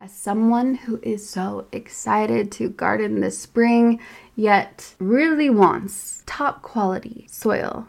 As someone who is so excited to garden this spring, yet really wants top quality soil,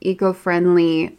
eco friendly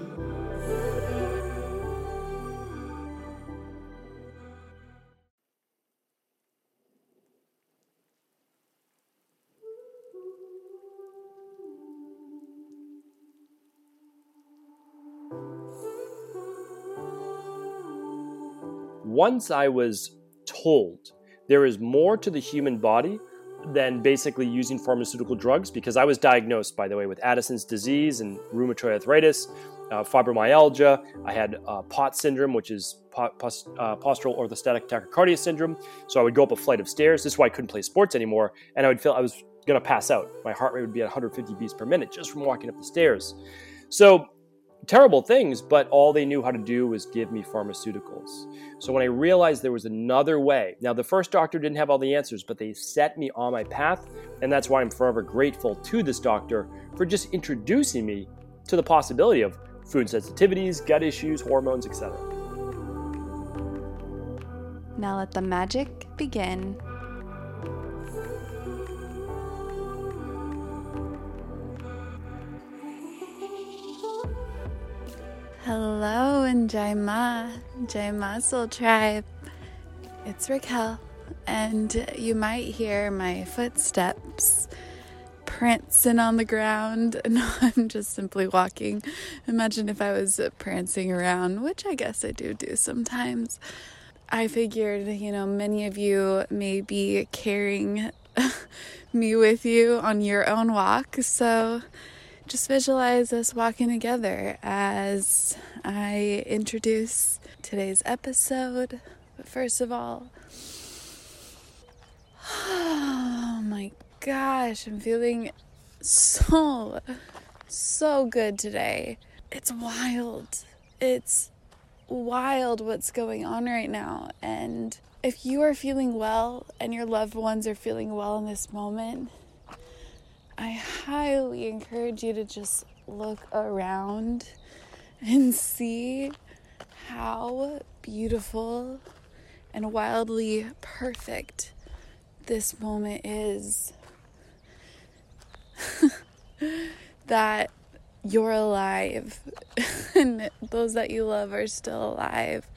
Once I was told there is more to the human body than basically using pharmaceutical drugs because I was diagnosed, by the way, with Addison's disease and rheumatoid arthritis, uh, fibromyalgia. I had uh, POTS syndrome, which is post, uh, postural orthostatic tachycardia syndrome. So I would go up a flight of stairs. This is why I couldn't play sports anymore, and I would feel I was going to pass out. My heart rate would be at 150 beats per minute just from walking up the stairs. So terrible things, but all they knew how to do was give me pharmaceuticals. So when I realized there was another way, now the first doctor didn't have all the answers, but they set me on my path, and that's why I'm forever grateful to this doctor for just introducing me to the possibility of food sensitivities, gut issues, hormones, etc. Now let the magic begin. Hello, and Jai Ma, Jai Ma Soul Tribe. It's Raquel, and you might hear my footsteps prancing on the ground. No, I'm just simply walking. Imagine if I was prancing around, which I guess I do do sometimes. I figured, you know, many of you may be carrying me with you on your own walk, so just visualize us walking together as I introduce today's episode. But first of all, oh my gosh, I'm feeling so, so good today. It's wild. It's wild what's going on right now. And if you are feeling well and your loved ones are feeling well in this moment, I highly encourage you to just look around and see how beautiful and wildly perfect this moment is. that you're alive and those that you love are still alive.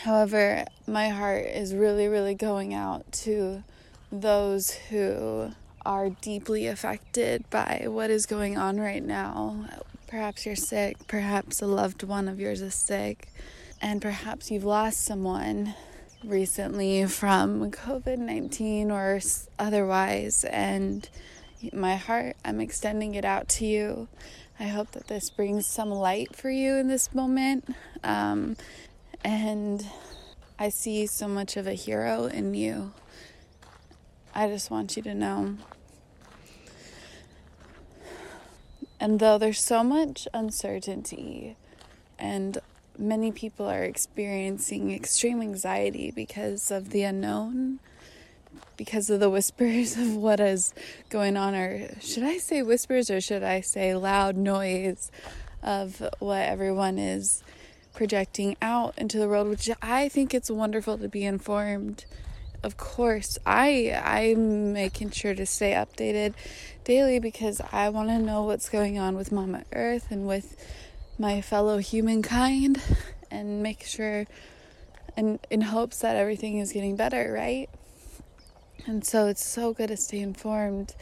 However, my heart is really, really going out to those who are deeply affected by what is going on right now. Perhaps you're sick, perhaps a loved one of yours is sick, and perhaps you've lost someone recently from COVID 19 or otherwise. And my heart, I'm extending it out to you. I hope that this brings some light for you in this moment. Um, and I see so much of a hero in you. I just want you to know And though there's so much uncertainty and many people are experiencing extreme anxiety because of the unknown, because of the whispers of what is going on, or should I say whispers or should I say loud noise of what everyone is projecting out into the world, which I think it's wonderful to be informed. Of course, I I'm making sure to stay updated daily because I want to know what's going on with Mama Earth and with my fellow humankind and make sure and in hopes that everything is getting better, right? And so it's so good to stay informed.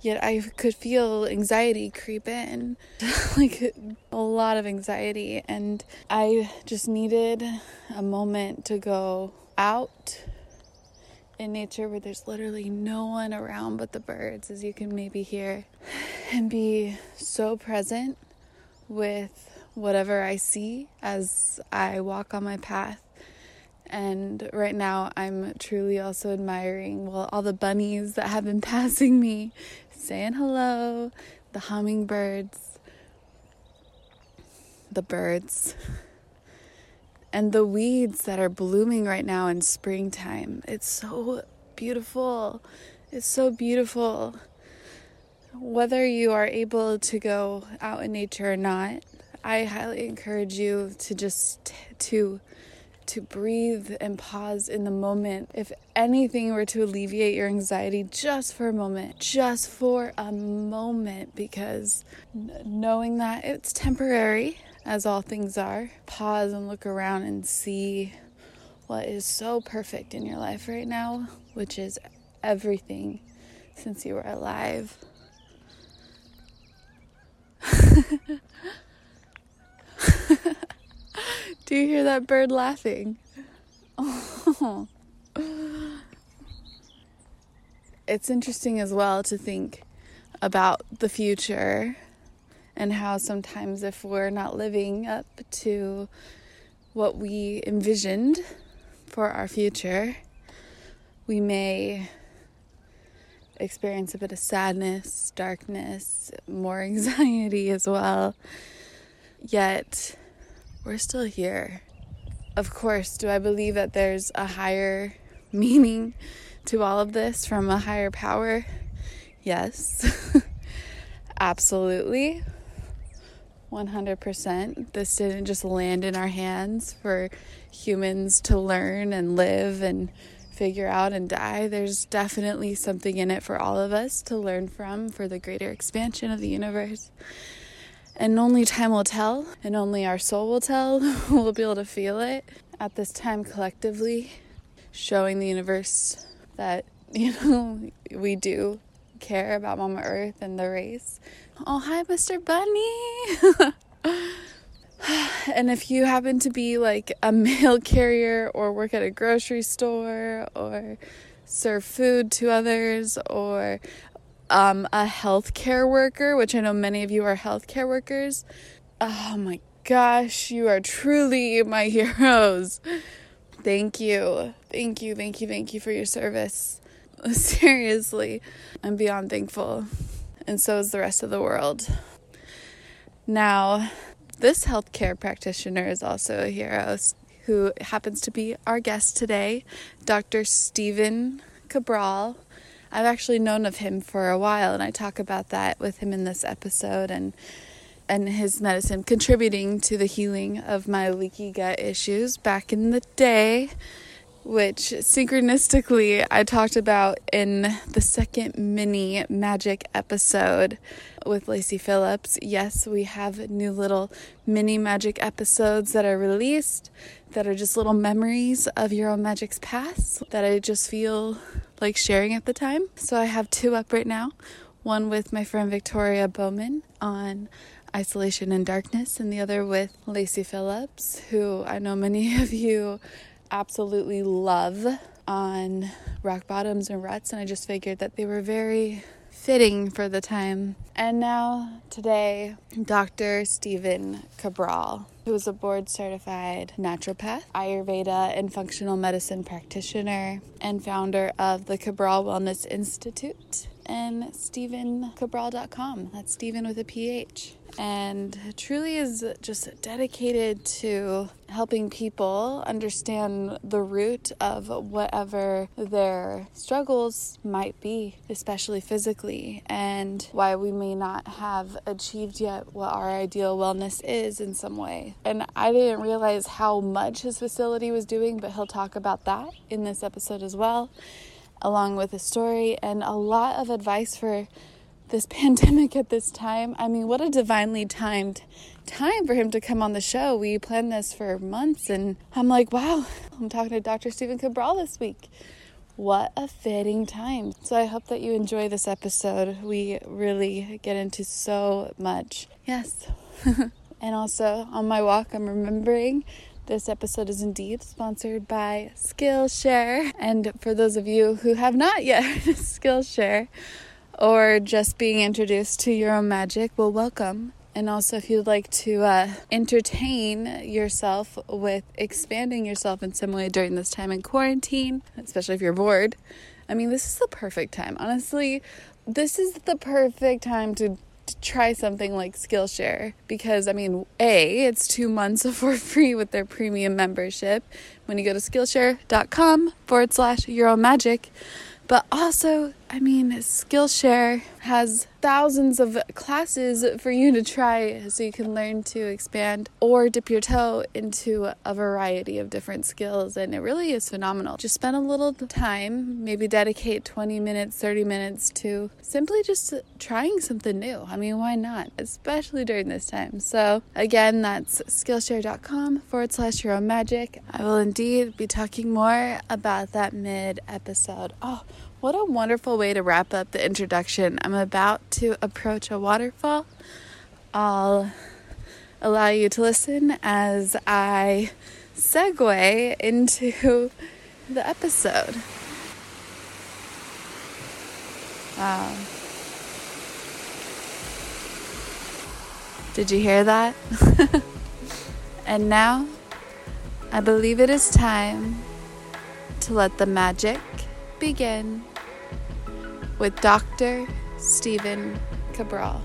Yet I could feel anxiety creep in, like a lot of anxiety. And I just needed a moment to go out in nature where there's literally no one around but the birds, as you can maybe hear, and be so present with whatever I see as I walk on my path. And right now, I'm truly also admiring well all the bunnies that have been passing me, saying hello, the hummingbirds, the birds and the weeds that are blooming right now in springtime. It's so beautiful. It's so beautiful. Whether you are able to go out in nature or not, I highly encourage you to just to to breathe and pause in the moment. If anything were to alleviate your anxiety just for a moment, just for a moment, because knowing that it's temporary as all things are, pause and look around and see what is so perfect in your life right now, which is everything since you were alive. Do you hear that bird laughing? It's interesting as well to think about the future and how sometimes if we're not living up to what we envisioned for our future, we may experience a bit of sadness, darkness, more anxiety as well. Yet, we're still here. Of course, do I believe that there's a higher meaning to all of this from a higher power? Yes. Absolutely. 100%. This didn't just land in our hands for humans to learn and live and figure out and die. There's definitely something in it for all of us to learn from for the greater expansion of the universe. And only time will tell, and only our soul will tell. we'll be able to feel it at this time collectively, showing the universe that, you know, we do care about Mama Earth and the race. Oh, hi, Mr. Bunny. and if you happen to be like a mail carrier or work at a grocery store or serve food to others or um, a healthcare worker, which I know many of you are healthcare workers, oh my gosh, you are truly my heroes. Thank you. Thank you, thank you, thank you for your service. Seriously, I'm beyond thankful. And so is the rest of the world. Now, this healthcare practitioner is also a hero who happens to be our guest today, Dr. Stephen Cabral. I've actually known of him for a while, and I talk about that with him in this episode and and his medicine contributing to the healing of my leaky gut issues back in the day which synchronistically I talked about in the second mini magic episode with Lacy Phillips. Yes, we have new little mini magic episodes that are released that are just little memories of your own Magic's past that I just feel like sharing at the time. So I have two up right now one with my friend Victoria Bowman on isolation and darkness, and the other with Lacy Phillips, who I know many of you absolutely love on rock bottoms and ruts, and I just figured that they were very fitting for the time. And now, today, Dr. Stephen Cabral, who is a board certified naturopath, Ayurveda, and functional medicine practitioner, and founder of the Cabral Wellness Institute and StephenCabral.com. That's Stephen with a PH and truly is just dedicated to helping people understand the root of whatever their struggles might be, especially physically, and why we may not have achieved yet what our ideal wellness is in some way. And I didn't realize how much his facility was doing, but he'll talk about that in this episode as well, along with a story and a lot of advice for this pandemic at this time. I mean, what a divinely timed time for him to come on the show. We planned this for months, and I'm like, wow, I'm talking to Dr. Stephen Cabral this week. What a fitting time. So I hope that you enjoy this episode. We really get into so much. Yes. and also on my walk, I'm remembering this episode is indeed sponsored by Skillshare. And for those of you who have not yet Skillshare, or just being introduced to Your Magic, well, welcome. And also, if you'd like to uh, entertain yourself with expanding yourself in some way during this time in quarantine, especially if you're bored, I mean, this is the perfect time. Honestly, this is the perfect time to, try something like Skillshare because, I mean, A, it's two months for free with their premium membership when you go to Skillshare.com forward slash Your Magic. But also, I mean, Skillshare has thousands of classes for you to try so you can learn to expand or dip your toe into a variety of different skills. And it really is phenomenal. Just spend a little time, maybe dedicate 20 minutes, 30 minutes to simply just trying something new. I mean, why not? Especially during this time. So, again, that's Skillshare.com forward slash Your Magic. I will indeed be talking more about that mid episode. Oh, what a wonderful way to wrap up the introduction. I'm about to approach a waterfall. I'll allow you to listen as I segue into the episode. Wow. Did you hear that? and now, I believe it is time to let the magic begin with Dr. Stephen Cabral.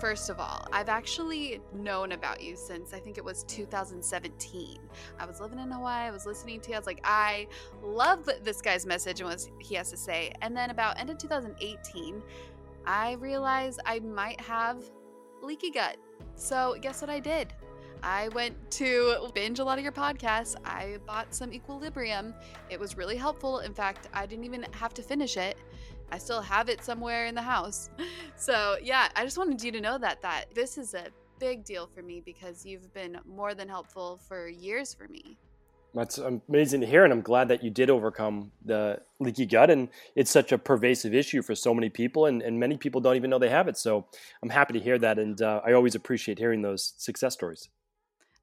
First of all, I've actually known about you since I think it was 2017. I was living in Hawaii, I was listening to you, I was like, I love this guy's message and what he has to say. And then about end of 2018, I realized I might have leaky gut. So guess what I did? I went to binge a lot of your podcasts. I bought some Equilibrium. It was really helpful. In fact, I didn't even have to finish it. I still have it somewhere in the house. So, yeah, I just wanted you to know that that this is a big deal for me because you've been more than helpful for years for me. That's amazing to hear, and I'm glad that you did overcome the leaky gut. And it's such a pervasive issue for so many people, and, and many people don't even know they have it. So I'm happy to hear that, and uh, I always appreciate hearing those success stories.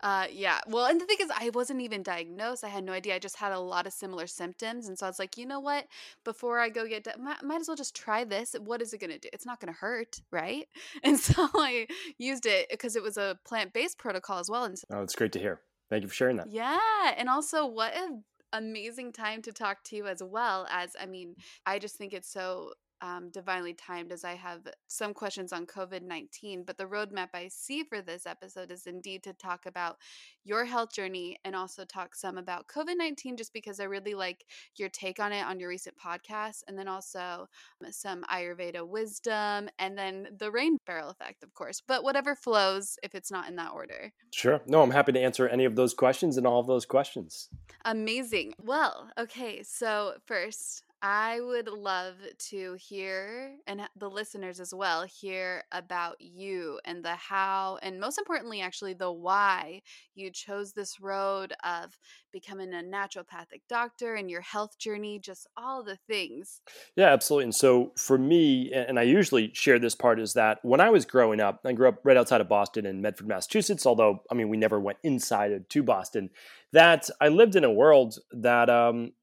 Uh, yeah. Well, and the thing is, I wasn't even diagnosed. I had no idea. I just had a lot of similar symptoms, and so I was like, you know what? Before I go get, di- might, might as well just try this. What is it gonna do? It's not gonna hurt, right? And so I used it because it was a plant-based protocol as well. And so, oh, it's great to hear. Thank you for sharing that. Yeah, and also what an amazing time to talk to you as well as I mean, I just think it's so um, divinely timed as I have some questions on COVID 19. But the roadmap I see for this episode is indeed to talk about your health journey and also talk some about COVID 19, just because I really like your take on it on your recent podcast. And then also um, some Ayurveda wisdom and then the rain barrel effect, of course. But whatever flows if it's not in that order. Sure. No, I'm happy to answer any of those questions and all of those questions. Amazing. Well, okay. So, first, I would love to hear, and the listeners as well, hear about you and the how, and most importantly, actually, the why you chose this road of becoming a naturopathic doctor and your health journey, just all the things. Yeah, absolutely. And so for me, and I usually share this part, is that when I was growing up, I grew up right outside of Boston in Medford, Massachusetts, although, I mean, we never went inside to Boston, that I lived in a world that, um,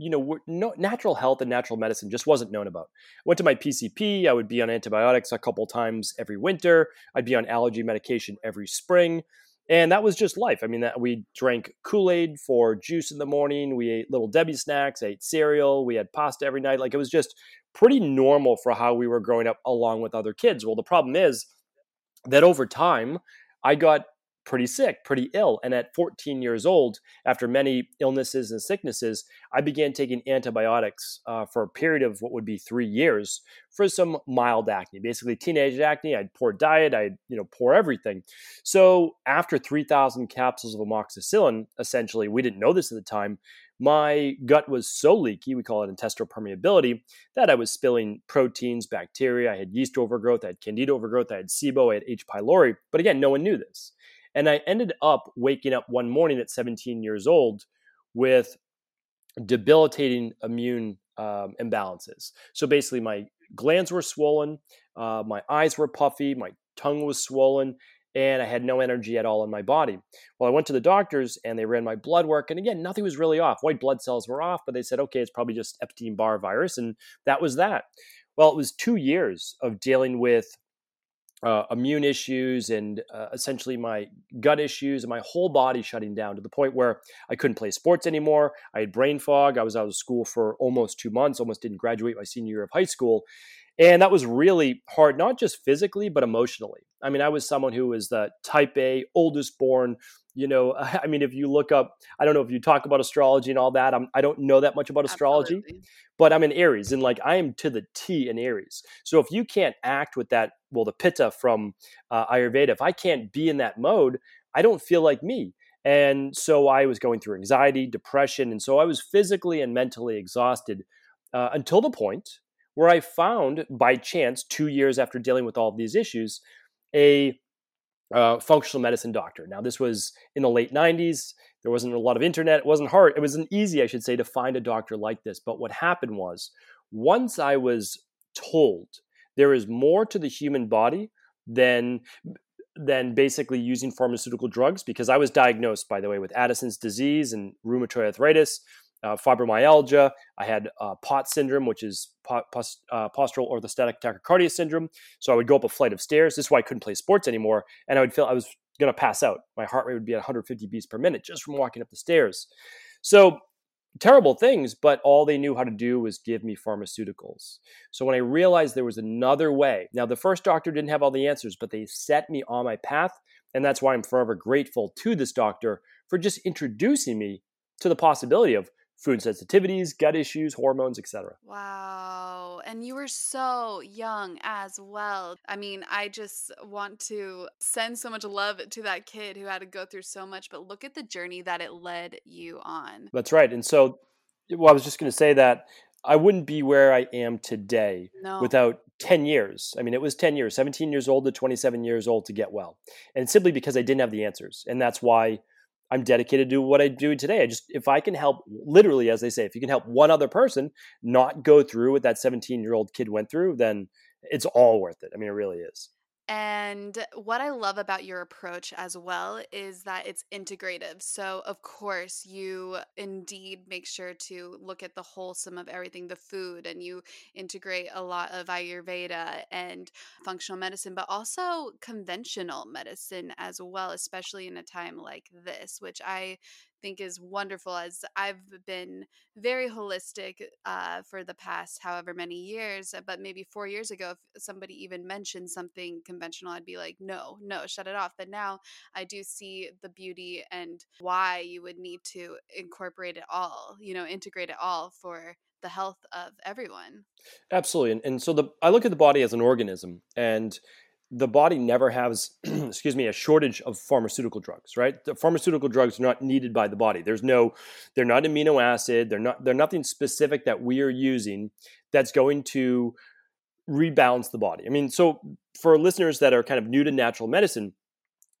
you know, no, natural health and natural medicine just wasn't known about. Went to my PCP. I would be on antibiotics a couple times every winter. I'd be on allergy medication every spring. And that was just life. I mean, that we drank Kool Aid for juice in the morning. We ate little Debbie snacks, ate cereal. We had pasta every night. Like it was just pretty normal for how we were growing up along with other kids. Well, the problem is that over time, I got pretty sick, pretty ill. And at 14 years old, after many illnesses and sicknesses, I began taking antibiotics uh, for a period of what would be three years for some mild acne, basically teenage acne. I had poor diet, I'd you know poor everything. So after 3,000 capsules of amoxicillin, essentially, we didn't know this at the time. My gut was so leaky, we call it intestinal permeability, that I was spilling proteins, bacteria. I had yeast overgrowth, I had candida overgrowth, I had SIBO, I had H. pylori. But again, no one knew this. And I ended up waking up one morning at 17 years old with debilitating immune um, imbalances. So basically, my glands were swollen, uh, my eyes were puffy, my tongue was swollen, and I had no energy at all in my body. Well, I went to the doctors and they ran my blood work, and again, nothing was really off. White blood cells were off, but they said, okay, it's probably just Epstein Barr virus, and that was that. Well, it was two years of dealing with uh, immune issues and uh, essentially my gut issues and my whole body shutting down to the point where I couldn't play sports anymore. I had brain fog. I was out of school for almost two months, almost didn't graduate my senior year of high school. And that was really hard, not just physically, but emotionally. I mean, I was someone who was the type A, oldest born. You know, I mean, if you look up, I don't know if you talk about astrology and all that. I'm, I do not know that much about astrology, Absolutely. but I'm an Aries and like I am to the T in Aries. So if you can't act with that, well, the Pitta from uh, Ayurveda, if I can't be in that mode, I don't feel like me. And so I was going through anxiety, depression. And so I was physically and mentally exhausted uh, until the point where I found by chance, two years after dealing with all of these issues, a uh, functional medicine doctor. Now, this was in the late 90s. There wasn't a lot of internet. It wasn't hard. It wasn't easy, I should say, to find a doctor like this. But what happened was, once I was told there is more to the human body than than basically using pharmaceutical drugs because I was diagnosed, by the way, with Addison's disease and rheumatoid arthritis, uh, fibromyalgia. I had uh, POT syndrome, which is uh, postural orthostatic tachycardia syndrome. So I would go up a flight of stairs. This is why I couldn't play sports anymore, and I would feel I was going to pass out. My heart rate would be at 150 beats per minute just from walking up the stairs. So terrible things, but all they knew how to do was give me pharmaceuticals. So when I realized there was another way, now the first doctor didn't have all the answers, but they set me on my path. And that's why I'm forever grateful to this doctor for just introducing me to the possibility of food sensitivities, gut issues, hormones, etc. Wow. And you were so young as well. I mean, I just want to send so much love to that kid who had to go through so much, but look at the journey that it led you on. That's right. And so well, I was just going to say that I wouldn't be where I am today no. without 10 years. I mean, it was 10 years, 17 years old to 27 years old to get well. And simply because I didn't have the answers. And that's why I'm dedicated to what I do today. I just, if I can help, literally, as they say, if you can help one other person not go through what that 17 year old kid went through, then it's all worth it. I mean, it really is. And what I love about your approach as well is that it's integrative. So, of course, you indeed make sure to look at the wholesome of everything, the food, and you integrate a lot of Ayurveda and functional medicine, but also conventional medicine as well, especially in a time like this, which I think is wonderful as I've been very holistic uh, for the past however many years. Uh, but maybe four years ago, if somebody even mentioned something conventional, I'd be like, no, no, shut it off. But now I do see the beauty and why you would need to incorporate it all, you know, integrate it all for the health of everyone. Absolutely. And, and so the I look at the body as an organism and the body never has, excuse me, a shortage of pharmaceutical drugs, right? The pharmaceutical drugs are not needed by the body. There's no, they're not amino acid. They're not, they're nothing specific that we are using that's going to rebalance the body. I mean, so for listeners that are kind of new to natural medicine,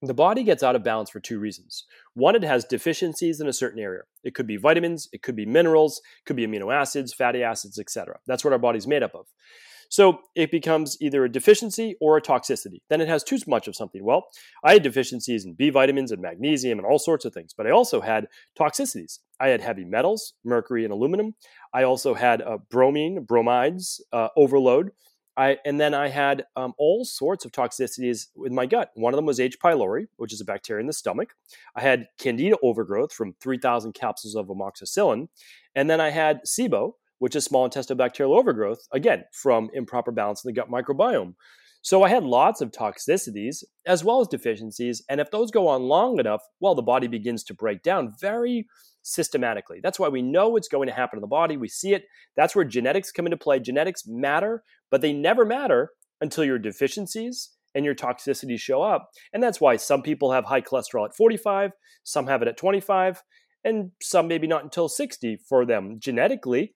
the body gets out of balance for two reasons. One, it has deficiencies in a certain area. It could be vitamins, it could be minerals, it could be amino acids, fatty acids, etc. That's what our body's made up of. So it becomes either a deficiency or a toxicity. Then it has too much of something. Well, I had deficiencies in B vitamins and magnesium and all sorts of things, but I also had toxicities. I had heavy metals, mercury and aluminum. I also had uh, bromine, bromides, uh, overload. I, and then I had um, all sorts of toxicities with my gut. One of them was H. pylori, which is a bacteria in the stomach. I had candida overgrowth from 3,000 capsules of amoxicillin. And then I had SIBO, which is small intestinal bacterial overgrowth, again, from improper balance in the gut microbiome. So I had lots of toxicities as well as deficiencies. And if those go on long enough, well, the body begins to break down very systematically. That's why we know it's going to happen in the body. We see it. That's where genetics come into play. Genetics matter, but they never matter until your deficiencies and your toxicities show up. And that's why some people have high cholesterol at 45, some have it at 25, and some maybe not until 60 for them genetically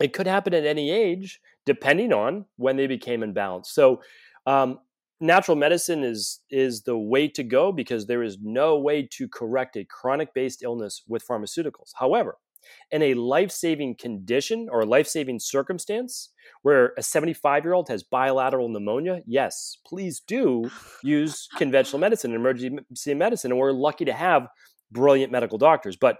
it could happen at any age, depending on when they became imbalanced. So, um, natural medicine is is the way to go because there is no way to correct a chronic based illness with pharmaceuticals. However, in a life saving condition or life saving circumstance where a 75 year old has bilateral pneumonia, yes, please do use conventional medicine and emergency medicine. And we're lucky to have brilliant medical doctors. But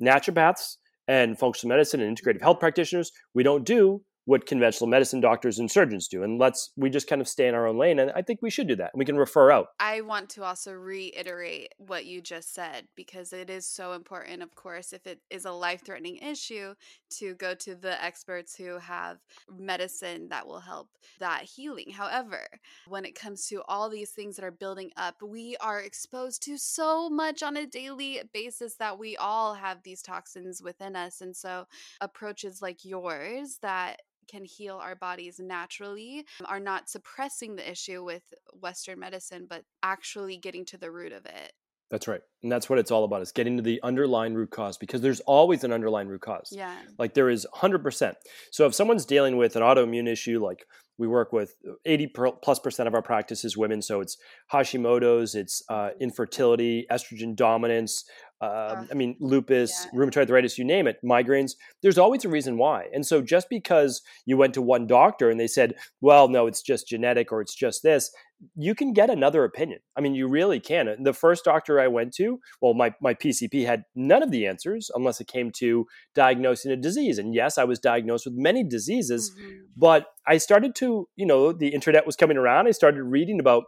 naturopaths, and functional medicine and integrative health practitioners, we don't do what conventional medicine doctors and surgeons do and let's we just kind of stay in our own lane and i think we should do that we can refer out. I want to also reiterate what you just said because it is so important of course if it is a life-threatening issue to go to the experts who have medicine that will help that healing. However when it comes to all these things that are building up we are exposed to so much on a daily basis that we all have these toxins within us and so approaches like yours that can heal our bodies naturally um, are not suppressing the issue with Western medicine, but actually getting to the root of it. That's right. And that's what it's all about is getting to the underlying root cause because there's always an underlying root cause. Yeah. Like there is 100%. So if someone's dealing with an autoimmune issue like we work with 80 plus percent of our practice is women. So it's Hashimoto's, it's uh, infertility, estrogen dominance, uh, I mean, lupus, yeah. rheumatoid arthritis, you name it, migraines. There's always a reason why. And so just because you went to one doctor and they said, well, no, it's just genetic or it's just this, you can get another opinion. I mean, you really can. The first doctor I went to, well, my, my PCP had none of the answers unless it came to diagnosing a disease. And yes, I was diagnosed with many diseases, mm-hmm. but I started to, you know, the internet was coming around. I started reading about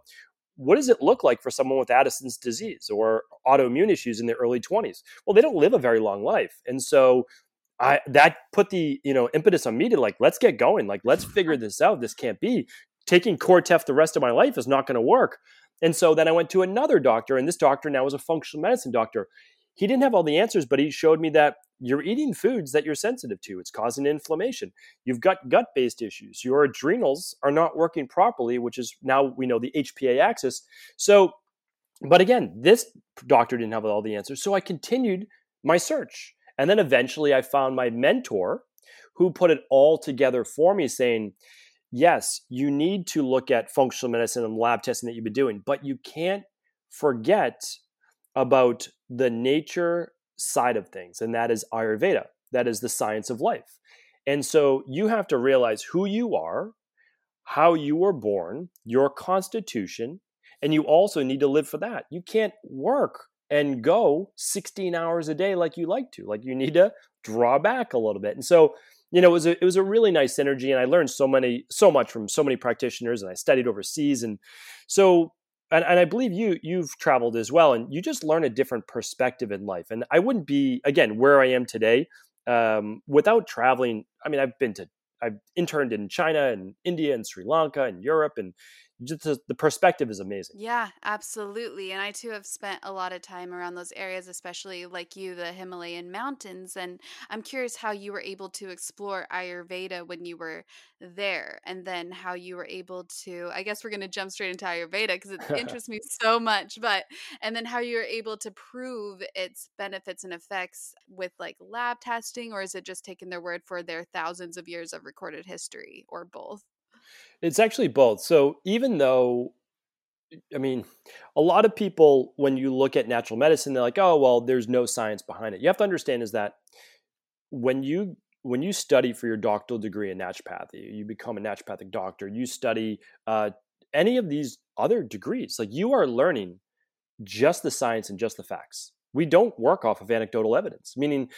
what does it look like for someone with Addison's disease or autoimmune issues in their early 20s? Well, they don't live a very long life. And so I that put the, you know, impetus on me to like, let's get going. Like, let's figure this out. This can't be. Taking Cortef the rest of my life is not going to work. And so then I went to another doctor, and this doctor now was a functional medicine doctor. He didn't have all the answers, but he showed me that you're eating foods that you're sensitive to. It's causing inflammation. You've got gut based issues. Your adrenals are not working properly, which is now we know the HPA axis. So, but again, this doctor didn't have all the answers. So I continued my search. And then eventually I found my mentor who put it all together for me, saying, yes, you need to look at functional medicine and lab testing that you've been doing, but you can't forget about the nature side of things, and that is Ayurveda. That is the science of life. And so you have to realize who you are, how you were born, your constitution, and you also need to live for that. You can't work and go 16 hours a day like you like to. Like you need to draw back a little bit. And so, you know, it was a, it was a really nice synergy and I learned so many so much from so many practitioners and I studied overseas and so and, and I believe you you've traveled as well, and you just learn a different perspective in life. And I wouldn't be again where I am today um, without traveling. I mean, I've been to I've interned in China and India and Sri Lanka and Europe and just the, the perspective is amazing. Yeah, absolutely. And I too have spent a lot of time around those areas, especially like you, the Himalayan mountains. And I'm curious how you were able to explore Ayurveda when you were there, and then how you were able to. I guess we're going to jump straight into Ayurveda because it interests me so much. But and then how you were able to prove its benefits and effects with like lab testing, or is it just taking their word for their thousands of years of recorded history, or both? It's actually both. So even though I mean, a lot of people, when you look at natural medicine, they're like, "Oh, well, there's no science behind it." You have to understand is that when you when you study for your doctoral degree in naturopathy, you become a naturopathic doctor. You study uh, any of these other degrees, like you are learning just the science and just the facts. We don't work off of anecdotal evidence, meaning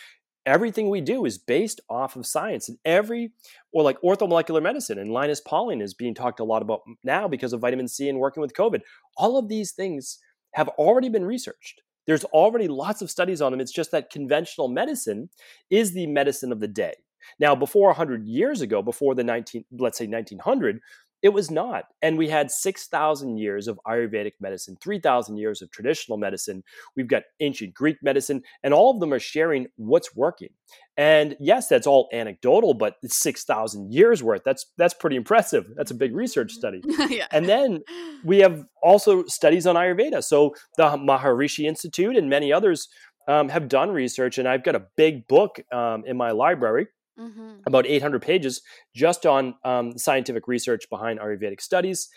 everything we do is based off of science and every or like orthomolecular medicine and linus pauling is being talked a lot about now because of vitamin c and working with covid. All of these things have already been researched. There's already lots of studies on them. It's just that conventional medicine is the medicine of the day. Now before 100 years ago before the 19 let's say 1900 it was not. And we had 6,000 years of Ayurvedic medicine, 3,000 years of traditional medicine. We've got ancient Greek medicine, and all of them are sharing what's working. And yes, that's all anecdotal, but it's 6,000 years worth. That's that's pretty impressive. That's a big research study. yeah. And then we have also studies on Ayurveda. So the Maharishi Institute and many others um, have done research, and I've got a big book um, in my library mm-hmm. about 800 pages just on um, scientific research behind Ayurvedic studies.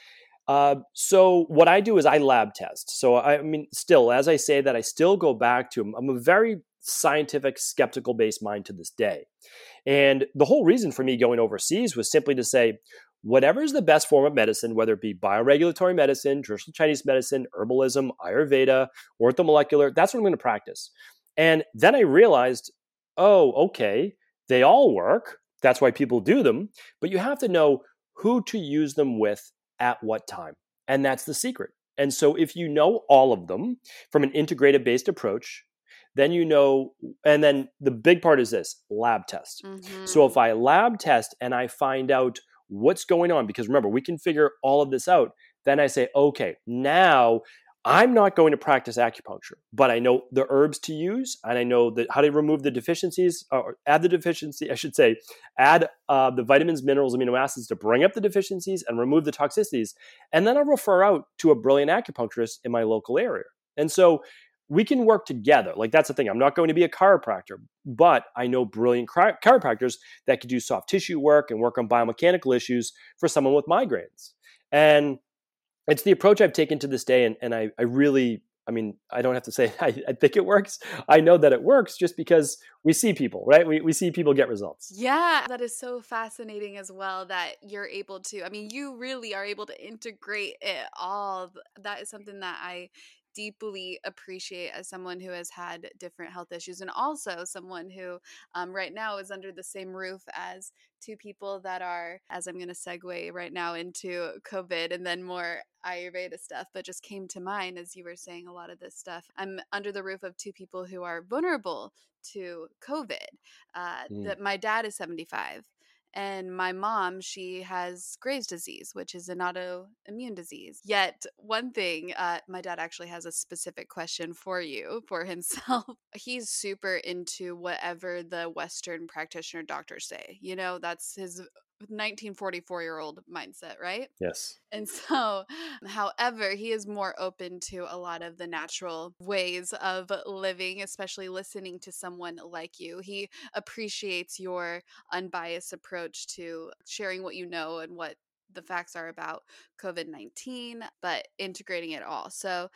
Uh, so what I do is I lab test. So I, mean, still, as I say that, I still go back to. I'm a very scientific, skeptical based mind to this day, and the whole reason for me going overseas was simply to say, whatever is the best form of medicine, whether it be bioregulatory medicine, traditional Chinese medicine, herbalism, Ayurveda, orthomolecular, that's what I'm going to practice. And then I realized, oh, okay, they all work. That's why people do them. But you have to know who to use them with at what time. And that's the secret. And so if you know all of them from an integrated based approach, then you know, and then the big part is this lab test. Mm-hmm. So if I lab test and I find out what's going on, because remember, we can figure all of this out, then I say, okay, now I'm not going to practice acupuncture, but I know the herbs to use, and I know that how to remove the deficiencies, or add the deficiency. I should say, add uh, the vitamins, minerals, amino acids to bring up the deficiencies and remove the toxicities, and then I'll refer out to a brilliant acupuncturist in my local area. And so, we can work together. Like that's the thing. I'm not going to be a chiropractor, but I know brilliant chiropractors that could do soft tissue work and work on biomechanical issues for someone with migraines. And it's the approach I've taken to this day. And, and I, I really, I mean, I don't have to say I, I, think it works. I know that it works just because we see people, right? We, we see people get results. Yeah, that is so fascinating as well that you're able to, I mean, you really are able to integrate it all. That is something that I deeply appreciate as someone who has had different health issues and also someone who um, right now is under the same roof as two people that are as i'm going to segue right now into covid and then more ayurveda stuff but just came to mind as you were saying a lot of this stuff i'm under the roof of two people who are vulnerable to covid uh, mm. that my dad is 75 and my mom, she has Graves' disease, which is an autoimmune disease. Yet, one thing, uh, my dad actually has a specific question for you for himself. He's super into whatever the Western practitioner doctors say. You know, that's his 1944 year old mindset, right? Yes. And so, however, he is more open to a lot of the natural ways of living, especially listening to someone like you. He appreciates your unbiased approach to sharing what you know and what the facts are about COVID 19, but integrating it all. So,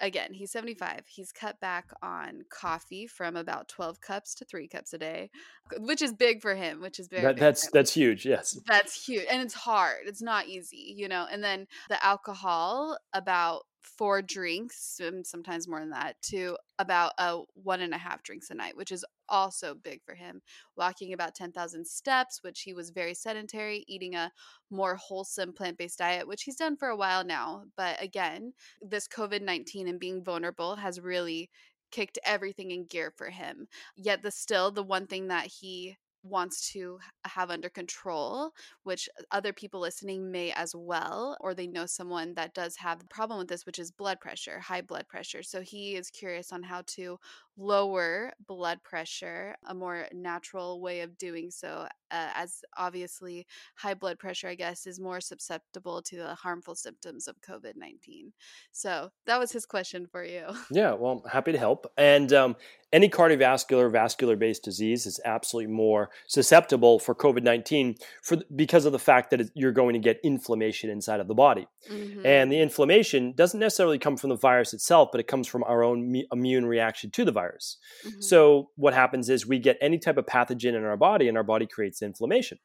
again, he's 75. He's cut back on coffee from about 12 cups to 3 cups a day, which is big for him, which is very that, That's that's huge, yes. That's huge. And it's hard. It's not easy, you know. And then the alcohol about four drinks, and sometimes more than that, to about a one and a half drinks a night, which is also big for him. Walking about 10,000 steps, which he was very sedentary, eating a more wholesome plant based diet, which he's done for a while now. But again, this COVID 19 and being vulnerable has really kicked everything in gear for him. Yet, the still, the one thing that he wants to have under control, which uh, other people listening may as well, or they know someone that does have the problem with this, which is blood pressure, high blood pressure. So he is curious on how to lower blood pressure, a more natural way of doing so, uh, as obviously high blood pressure, I guess, is more susceptible to the harmful symptoms of COVID 19. So that was his question for you. Yeah, well, happy to help. And um, any cardiovascular, vascular based disease is absolutely more susceptible for COVID 19 for because of the fact that you're going to get inflammation inside of the body. Mm-hmm. And the inflammation doesn't necessarily come from the virus itself, but it comes from our own immune reaction to the virus virus. Mm-hmm. So what happens is we get any type of pathogen in our body and our body creates inflammation.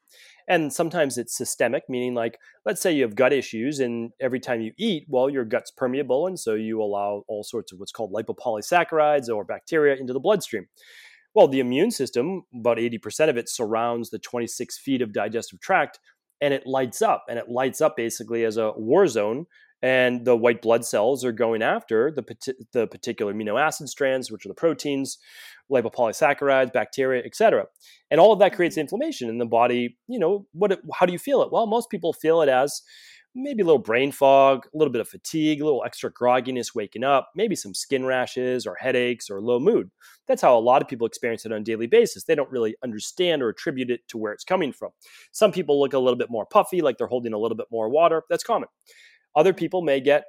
And sometimes it's systemic, meaning like let's say you have gut issues and every time you eat, well your gut's permeable and so you allow all sorts of what's called lipopolysaccharides or bacteria into the bloodstream. Well, the immune system, about 80% of it surrounds the 26 feet of digestive tract and it lights up and it lights up basically as a war zone and the white blood cells are going after the, the particular amino acid strands which are the proteins lipopolysaccharides bacteria etc and all of that creates mm-hmm. inflammation in the body you know what how do you feel it? Well most people feel it as maybe a little brain fog a little bit of fatigue a little extra grogginess waking up maybe some skin rashes or headaches or low mood. That's how a lot of people experience it on a daily basis. They don't really understand or attribute it to where it's coming from. Some people look a little bit more puffy like they're holding a little bit more water. That's common other people may get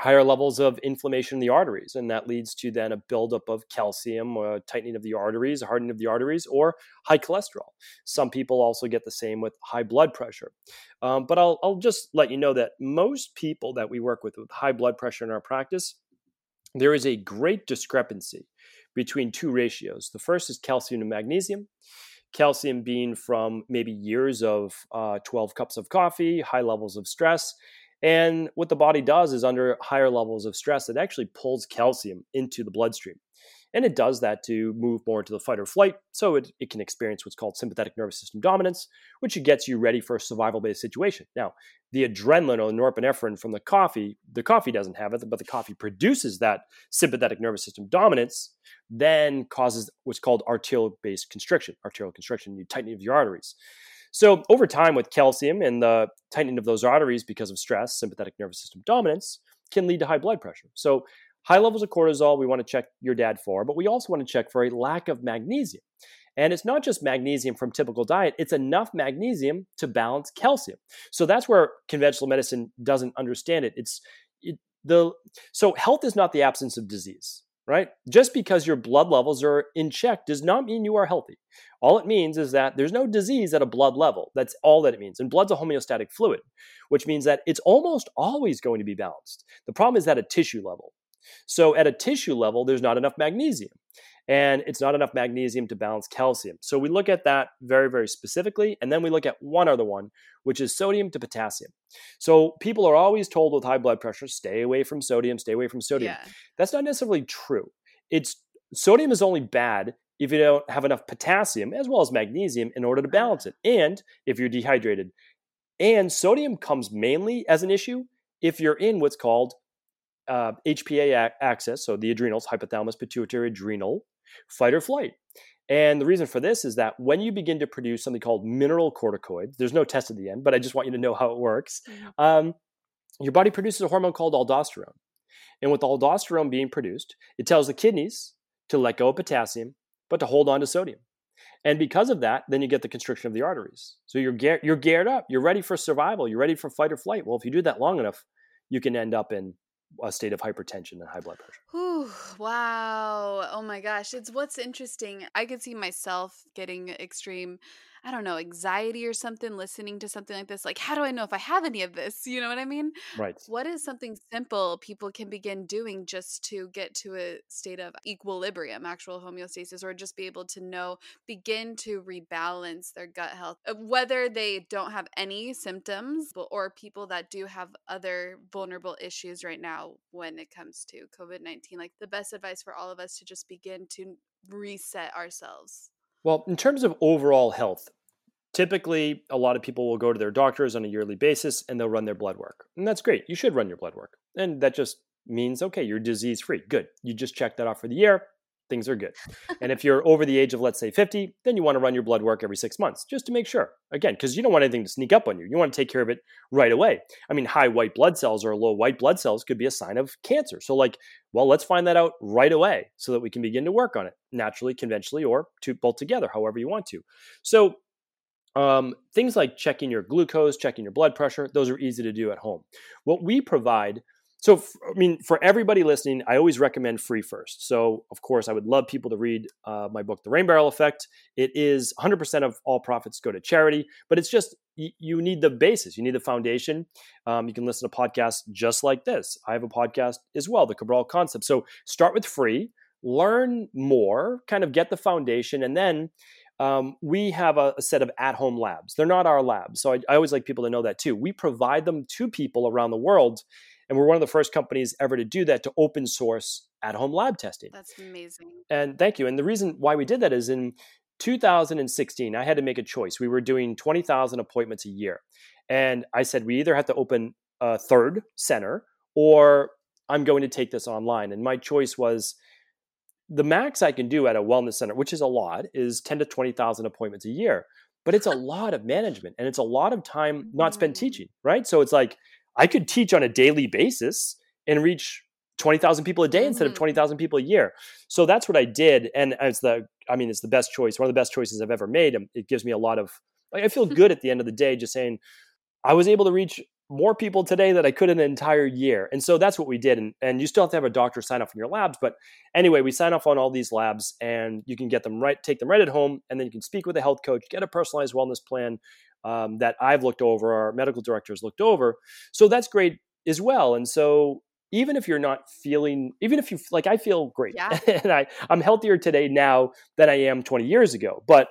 higher levels of inflammation in the arteries, and that leads to then a buildup of calcium, or tightening of the arteries, hardening of the arteries, or high cholesterol. Some people also get the same with high blood pressure. Um, but I'll, I'll just let you know that most people that we work with with high blood pressure in our practice, there is a great discrepancy between two ratios. The first is calcium to magnesium calcium being from maybe years of uh, 12 cups of coffee, high levels of stress, and what the body does is under higher levels of stress, it actually pulls calcium into the bloodstream. And it does that to move more into the fight or flight. So it, it can experience what's called sympathetic nervous system dominance, which gets you ready for a survival based situation. Now, the adrenaline or norepinephrine from the coffee, the coffee doesn't have it, but the coffee produces that sympathetic nervous system dominance, then causes what's called arterial based constriction, arterial constriction, you tightening of your arteries. So over time, with calcium and the tightening of those arteries because of stress, sympathetic nervous system dominance can lead to high blood pressure. So high levels of cortisol, we want to check your dad for, but we also want to check for a lack of magnesium. And it's not just magnesium from typical diet, it's enough magnesium to balance calcium. So that's where conventional medicine doesn't understand it. It's it, the so health is not the absence of disease. Right? Just because your blood levels are in check does not mean you are healthy. All it means is that there's no disease at a blood level. That's all that it means. And blood's a homeostatic fluid, which means that it's almost always going to be balanced. The problem is at a tissue level. So at a tissue level, there's not enough magnesium and it's not enough magnesium to balance calcium. So we look at that very, very specifically. And then we look at one other one, which is sodium to potassium. So people are always told with high blood pressure, stay away from sodium, stay away from sodium. Yeah. That's not necessarily true. It's sodium is only bad if you don't have enough potassium as well as magnesium in order to balance it. And if you're dehydrated. And sodium comes mainly as an issue if you're in what's called uh, HPA axis, so the adrenals, hypothalamus, pituitary, adrenal, fight or flight. And the reason for this is that when you begin to produce something called mineralocorticoids, there's no test at the end, but I just want you to know how it works. Mm-hmm. Um, your body produces a hormone called aldosterone. And with aldosterone being produced, it tells the kidneys to let go of potassium, but to hold on to sodium. And because of that, then you get the constriction of the arteries. So you're, you're geared up. You're ready for survival. You're ready for fight or flight. Well, if you do that long enough, you can end up in a state of hypertension and high blood pressure. Ooh, wow. Oh my gosh. It's what's interesting. I could see myself getting extreme I don't know, anxiety or something listening to something like this. Like, how do I know if I have any of this? You know what I mean? Right. What is something simple people can begin doing just to get to a state of equilibrium, actual homeostasis, or just be able to know, begin to rebalance their gut health, uh, whether they don't have any symptoms or people that do have other vulnerable issues right now when it comes to COVID 19? Like, the best advice for all of us to just begin to reset ourselves. Well, in terms of overall health, typically a lot of people will go to their doctors on a yearly basis and they'll run their blood work. And that's great. You should run your blood work. And that just means, okay, you're disease free. Good. You just check that off for the year. Things are good. and if you're over the age of, let's say, 50, then you want to run your blood work every six months just to make sure. Again, because you don't want anything to sneak up on you. You want to take care of it right away. I mean, high white blood cells or low white blood cells could be a sign of cancer. So, like, well, let's find that out right away so that we can begin to work on it naturally, conventionally, or to both together, however you want to. So, um, things like checking your glucose, checking your blood pressure, those are easy to do at home. What we provide so, I mean, for everybody listening, I always recommend free first. So, of course, I would love people to read uh, my book, The Rain Barrel Effect. It is 100% of all profits go to charity, but it's just you, need the basis, you need the foundation. Um, you can listen to podcasts just like this. I have a podcast as well, The Cabral Concept. So, start with free, learn more, kind of get the foundation, and then um, we have a, a, set of at home labs. They're not our labs. So I, I, always like people to know that too. We provide them to people around the world. And we're one of the first companies ever to do that to open source at home lab testing. That's amazing. And thank you. And the reason why we did that is in 2016, I had to make a choice. We were doing 20,000 appointments a year. And I said, we either have to open a third center or I'm going to take this online. And my choice was the max I can do at a wellness center, which is a lot, is 10 to 20,000 appointments a year. But it's a lot of management and it's a lot of time not spent mm-hmm. teaching, right? So it's like I could teach on a daily basis and reach 20,000 people a day mm-hmm. instead of mm-hmm. 20,000 people a year. So that's what I did. And it's the, I mean, it's the best choice, one of the best choices I've ever made. It gives me a lot of, like, I feel good at the end of the day just saying, I was able to reach more people today than I could in an entire year. And so that's what we did. And, and you still have to have a doctor sign off on your labs. But anyway, we sign off on all these labs and you can get them right, take them right at home. And then you can speak with a health coach, get a personalized wellness plan um, that I've looked over, our medical directors looked over. So that's great as well. And so even if you're not feeling, even if you like, I feel great yeah. and I, I'm healthier today now than I am 20 years ago. But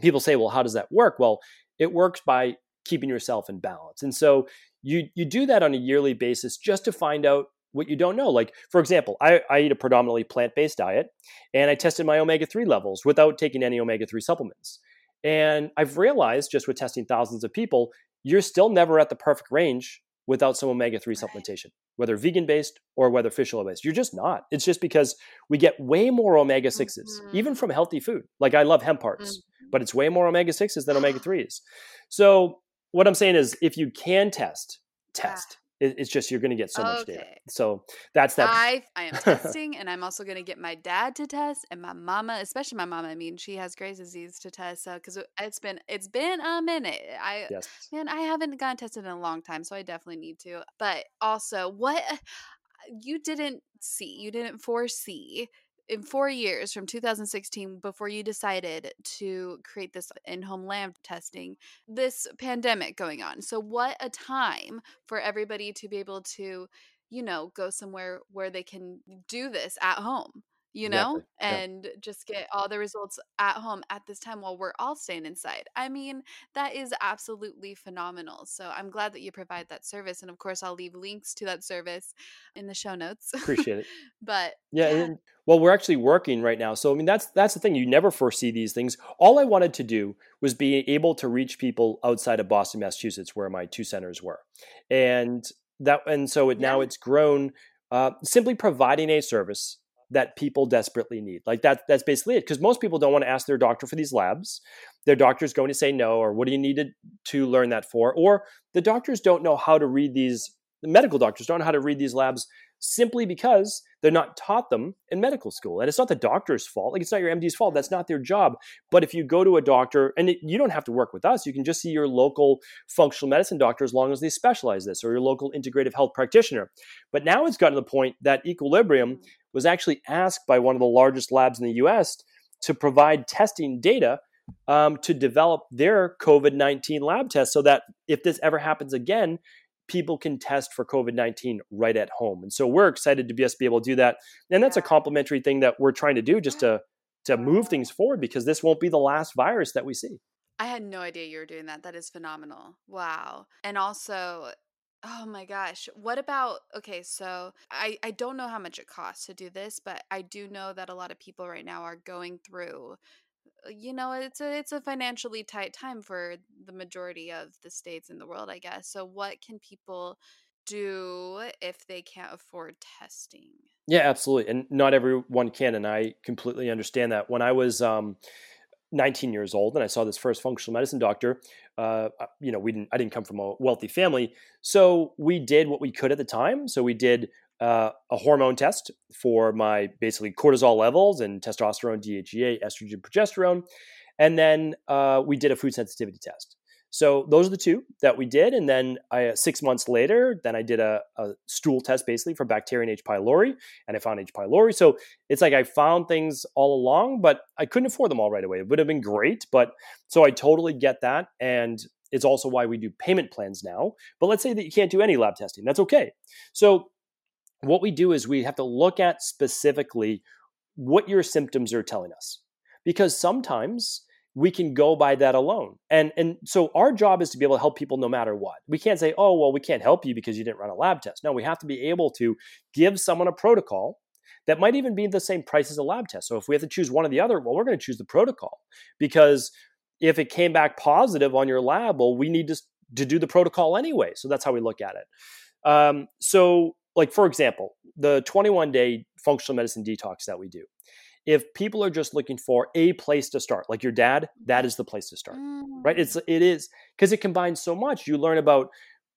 people say, well, how does that work? Well, it works by keeping yourself in balance. And so you you do that on a yearly basis just to find out what you don't know. Like, for example, I, I eat a predominantly plant based diet and I tested my omega 3 levels without taking any omega 3 supplements. And I've realized just with testing thousands of people, you're still never at the perfect range without some omega 3 supplementation, whether vegan based or whether fish oil based. You're just not. It's just because we get way more omega 6s, mm-hmm. even from healthy food. Like, I love hemp hearts, mm-hmm. but it's way more omega 6s than omega 3s. So, what I'm saying is, if you can test, test. It's just you're going to get so okay. much data. So that's that. I I am testing, and I'm also going to get my dad to test, and my mama, especially my mama. I mean, she has Graves' disease to test so because uh, it's been it's been a minute. I yes. man, I haven't gotten tested in a long time, so I definitely need to. But also, what you didn't see, you didn't foresee in four years from 2016 before you decided to create this in-home lab testing this pandemic going on. So what a time for everybody to be able to you know go somewhere where they can do this at home you know, and yeah. just get all the results at home at this time while we're all staying inside. I mean, that is absolutely phenomenal. So I'm glad that you provide that service. And of course, I'll leave links to that service in the show notes. Appreciate it. but yeah, yeah. And, well, we're actually working right now. So I mean, that's that's the thing. You never foresee these things. All I wanted to do was be able to reach people outside of Boston, Massachusetts, where my two centers were, and that and so it yeah. now it's grown. Uh, simply providing a service that people desperately need. Like that that's basically it because most people don't want to ask their doctor for these labs. Their doctor's going to say no or what do you need to, to learn that for? Or the doctors don't know how to read these the medical doctors don't know how to read these labs simply because they're not taught them in medical school. And it's not the doctor's fault. Like it's not your MD's fault. That's not their job. But if you go to a doctor, and it, you don't have to work with us, you can just see your local functional medicine doctor as long as they specialize this, or your local integrative health practitioner. But now it's gotten to the point that Equilibrium was actually asked by one of the largest labs in the US to provide testing data um, to develop their COVID 19 lab test so that if this ever happens again, people can test for COVID 19 right at home. And so we're excited to just be able to do that. And that's a complementary thing that we're trying to do just to, to move things forward because this won't be the last virus that we see. I had no idea you were doing that. That is phenomenal. Wow. And also, Oh my gosh. What about okay, so I I don't know how much it costs to do this, but I do know that a lot of people right now are going through uh, you know, it's a it's a financially tight time for the majority of the states in the world, I guess. So what can people do if they can't afford testing? Yeah, absolutely. And not everyone can and I completely understand that. When I was um 19 years old and I saw this first functional medicine doctor. Uh, uh, you know, we didn't, I didn't come from a wealthy family. So we did what we could at the time. So we did uh, a hormone test for my basically cortisol levels and testosterone, DHEA, estrogen, progesterone. And then uh, we did a food sensitivity test. So those are the two that we did, and then I, uh, six months later, then I did a, a, stool test basically for bacteria Bacterium H. pylori, and I found H. pylori. So it's like I found things all along, but I couldn't afford them all right away. It would have been great, but so I totally get that, and it's also why we do payment plans now. But let's say that you can't do any lab testing, that's okay. So what we do is we have to look at specifically what your symptoms are telling us, because sometimes we can go by that alone. And and so our job is to be able to help people no matter what. We can't say, "Oh, well, we can't help you because you didn't run a lab test." No, we have to be able to give someone a protocol that might even be the same price as a lab test. So if we have to choose one or the other, well, we're going to choose the protocol because if it came back positive on your lab, well, we need to to do the protocol anyway. So that's how we look at it. Um, so, like for example, the 21 day functional medicine detox that we do if people are just looking for a place to start like your dad that is the place to start mm. right? It's it is because it combines so much. You learn about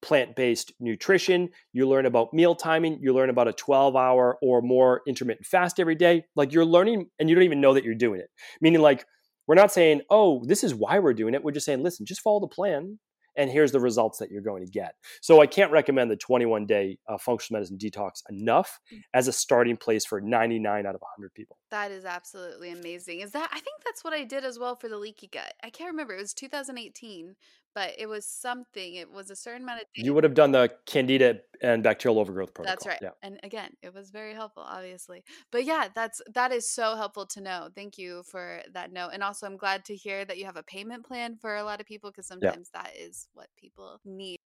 plant-based nutrition you learn about meal timing you learn about a 12 hour or more intermittent fast every day. Like you're learning and you don't even know that you're doing it. Meaning like we're not saying oh this is why we're doing it. We're just saying listen just follow the plan and here's the results that you're going to get. So I can't recommend the 21 day uh, functional medicine detox enough mm. as a starting place for 99 out of 100 people. That is absolutely amazing. Is that I think that's what I did as well for the leaky gut. I can't remember. It was 2018, but it was something. It was a certain amount of days. You would have done the candida and bacterial overgrowth protocol. That's right. Yeah. And again, it was very helpful, obviously. But yeah, that's that is so helpful to know. Thank you for that note. And also I'm glad to hear that you have a payment plan for a lot of people because sometimes yeah. that is what people need.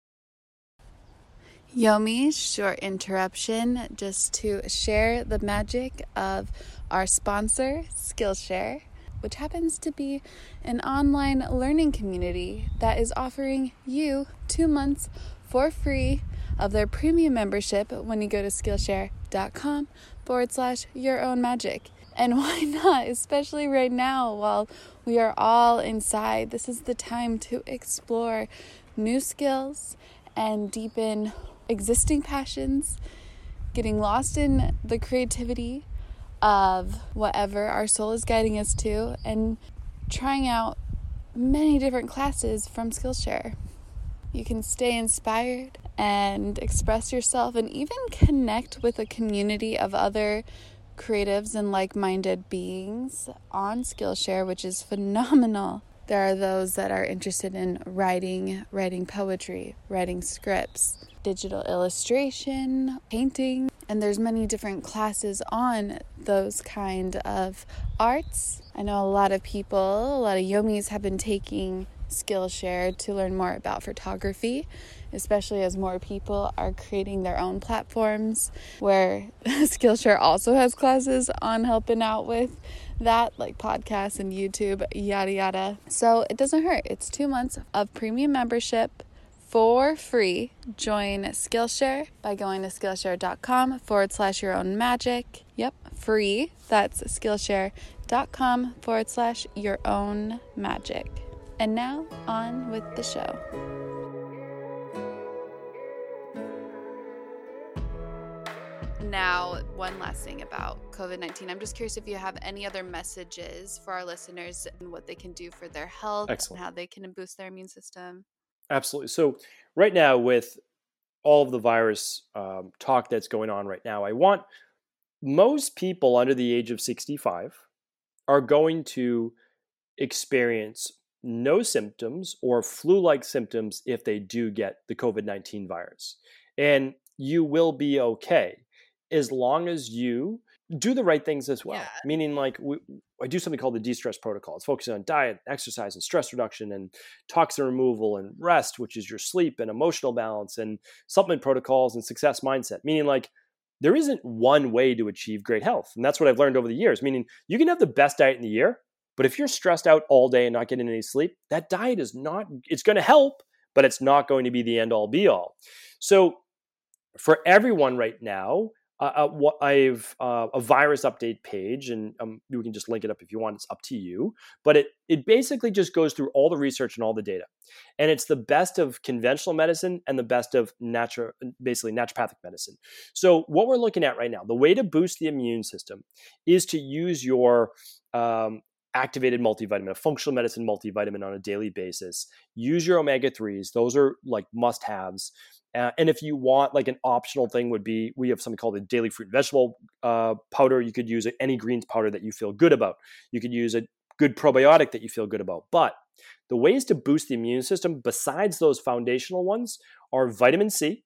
Yomi, short interruption just to share the magic of our sponsor, Skillshare which happens to be an online learning community that is offering you two months for free of their premium membership when you go to Skillshare.com forward slash your own magic. And why not? Especially right now, while we are all inside, this is the time to explore new skills and deepen existing passions, getting lost in the creativity of whatever our soul is guiding us to and trying out many different classes from Skillshare. You can stay inspired and express yourself and even connect with a community of other creatives and like minded beings on Skillshare, which is phenomenal. There are those that are interested in writing, writing poetry, writing scripts, digital illustration, painting, and there's many different classes on those kind of arts. I know a lot of people, a lot of yomis have been taking Skillshare to learn more about photography, especially as more people are creating their own platforms where Skillshare also has classes on helping out with that, like podcasts and YouTube, yada yada. So it doesn't hurt. It's two months of premium membership for free. Join Skillshare by going to Skillshare.com forward slash your own magic. Yep, free. That's Skillshare.com forward slash your own magic. And now, on with the show. Now, one last thing about COVID 19. I'm just curious if you have any other messages for our listeners and what they can do for their health Excellent. and how they can boost their immune system. Absolutely. So, right now, with all of the virus um, talk that's going on right now, I want most people under the age of 65 are going to experience no symptoms or flu like symptoms if they do get the COVID 19 virus. And you will be okay as long as you do the right things as well. Yeah. Meaning, like, we, I do something called the de stress protocol. It's focusing on diet, exercise, and stress reduction, and toxin removal, and rest, which is your sleep and emotional balance, and supplement protocols and success mindset. Meaning, like, there isn't one way to achieve great health. And that's what I've learned over the years. Meaning, you can have the best diet in the year, but if you're stressed out all day and not getting any sleep, that diet is not, it's going to help, but it's not going to be the end all be all. So, for everyone right now, uh, uh, I've uh, a virus update page, and um, we can just link it up if you want. It's up to you, but it it basically just goes through all the research and all the data, and it's the best of conventional medicine and the best of natural, basically naturopathic medicine. So what we're looking at right now, the way to boost the immune system, is to use your um, activated multivitamin, a functional medicine multivitamin on a daily basis. Use your omega 3s. Those are like must haves. Uh, and if you want, like an optional thing would be we have something called a daily fruit and vegetable uh, powder. You could use any greens powder that you feel good about. You could use a good probiotic that you feel good about. But the ways to boost the immune system, besides those foundational ones, are vitamin C,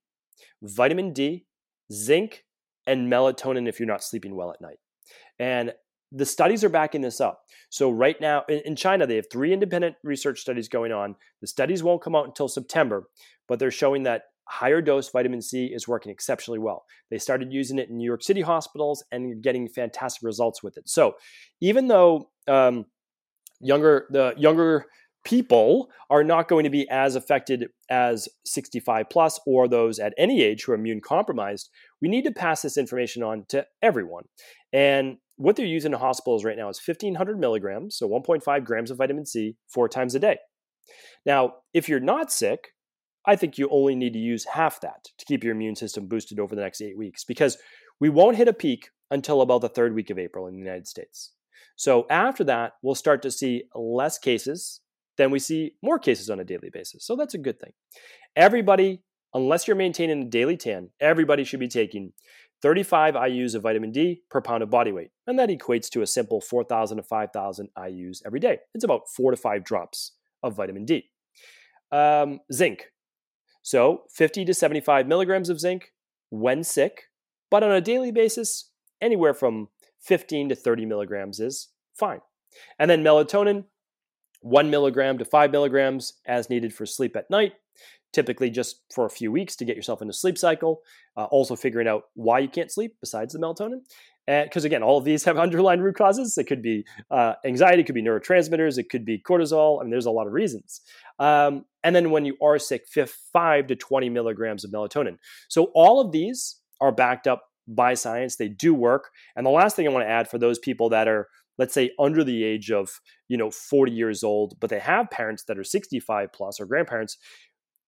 vitamin D, zinc, and melatonin if you're not sleeping well at night. And the studies are backing this up. So, right now in China, they have three independent research studies going on. The studies won't come out until September, but they're showing that higher dose vitamin C is working exceptionally well. They started using it in New York City hospitals and getting fantastic results with it. So, even though um, younger the younger people are not going to be as affected as 65 plus or those at any age who are immune compromised, we need to pass this information on to everyone. And what they're using in hospitals right now is 1500 milligrams, so 1.5 grams of vitamin C, four times a day. Now, if you're not sick, I think you only need to use half that to keep your immune system boosted over the next eight weeks because we won't hit a peak until about the third week of April in the United States. So after that, we'll start to see less cases. Then we see more cases on a daily basis. So that's a good thing. Everybody, unless you're maintaining a daily tan, everybody should be taking 35 IUs of vitamin D per pound of body weight. And that equates to a simple 4,000 to 5,000 IUs every day. It's about four to five drops of vitamin D. Um, zinc. So 50 to 75 milligrams of zinc when sick, but on a daily basis, anywhere from 15 to 30 milligrams is fine. And then melatonin, one milligram to five milligrams as needed for sleep at night typically just for a few weeks to get yourself into a sleep cycle. Uh, also figuring out why you can't sleep besides the melatonin. Because again, all of these have underlying root causes. It could be uh, anxiety, it could be neurotransmitters, it could be cortisol. I mean, there's a lot of reasons. Um, and then when you are sick, five to 20 milligrams of melatonin. So all of these are backed up by science. They do work. And the last thing I want to add for those people that are let's say under the age of you know 40 years old but they have parents that are 65 plus or grandparents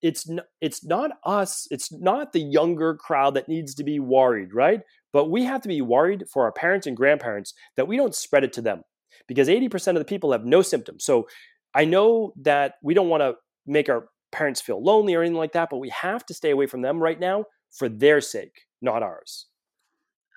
it's n- it's not us it's not the younger crowd that needs to be worried right but we have to be worried for our parents and grandparents that we don't spread it to them because 80% of the people have no symptoms so i know that we don't want to make our parents feel lonely or anything like that, but we have to stay away from them right now for their sake, not ours.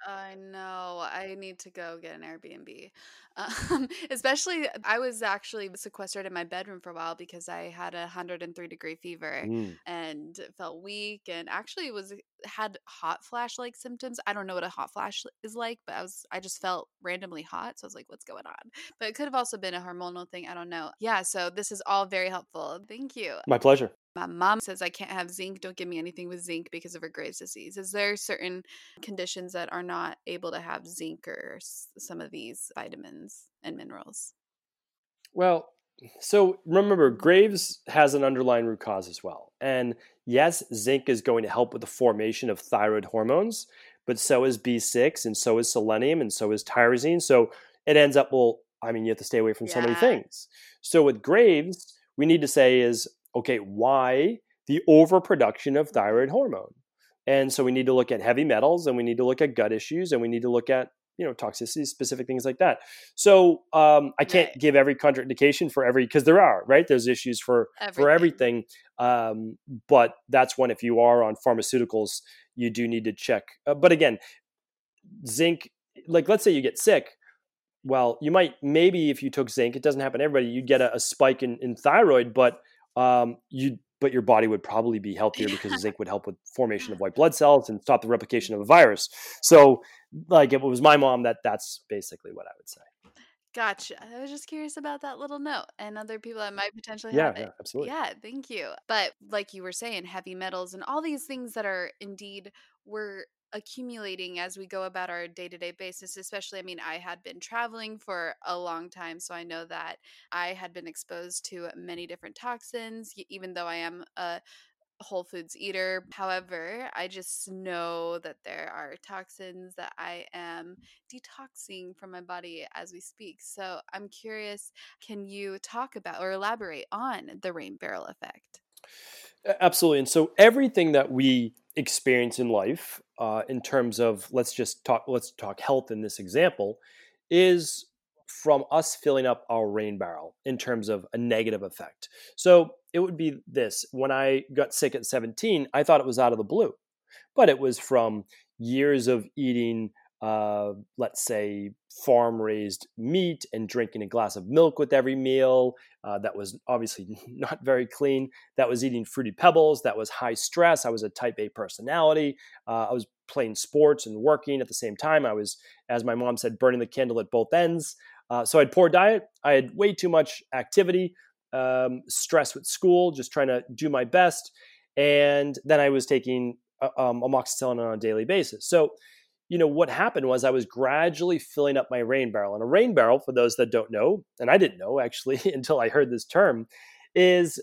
I know. I need to go get an Airbnb. Um, especially, I was actually sequestered in my bedroom for a while because I had a 103 degree fever Mm. and felt weak and actually was had hot flash like symptoms. I don't know what a hot flash is like, but I was I just felt randomly hot. So I was like, what's going on? But it could have also been a hormonal thing. I don't know. Yeah, so this is all very helpful. Thank you. My pleasure. My mom says I can't have zinc. Don't give me anything with zinc because of her Graves' disease. Is there certain conditions that are not able to have zinc or s- some of these vitamins and minerals? Well, so remember, Graves has an underlying root cause as well. And yes, zinc is going to help with the formation of thyroid hormones, but so is B6 and so is selenium and so is tyrosine. So it ends up, well, I mean, you have to stay away from so many things. So with Graves, we need to say is, okay, why the overproduction of thyroid hormone? And so we need to look at heavy metals and we need to look at gut issues and we need to look at you know toxicity specific things like that so um, i can't Right. give every contraindication for every because there are right there's issues for for Everything. everything um, but that's one if you are on pharmaceuticals you do need to check uh, but again zinc like let's say you get sick well you might maybe if you took zinc it doesn't happen to everybody you'd get a, a spike in, in thyroid but um, you but your body would probably be healthier because Yeah. zinc would help with formation of white blood cells and stop the replication of a virus so like if it was my mom that that's basically what i would say Gotcha. I was just curious about that little note and other people that might potentially yeah have yeah it. absolutely Yeah, thank you. But like you were saying, heavy metals and all these things that are indeed we're accumulating as we go about our day-to-day basis especially i mean i had been traveling for a long time so i know that i had been exposed to many different toxins even though i am a whole foods eater however i just know that there are toxins that i am detoxing from my body as we speak so i'm curious can you talk about or elaborate on the rain barrel effect Absolutely. And so everything that we experience in life, uh, in terms of let's just talk, let's talk health in this example, is from us filling up our rain barrel in terms of a negative effect. So it would be this: when I got sick at 17, I thought it was out of the blue, but it was from years of eating. Uh, let's say farm raised meat and drinking a glass of milk with every meal. Uh, that was obviously not very clean that was eating fruity pebbles that was high stress i was a type a personality uh, i was playing sports and working at the same time i was as my mom said burning the candle at both ends uh, so i had poor diet i had way too much activity um, stress with school just trying to do my best and then i was taking uh, um, amoxicillin on a daily basis so you know what happened was i was gradually filling up my rain barrel and a rain barrel for those that don't know and i didn't know actually until i heard this term is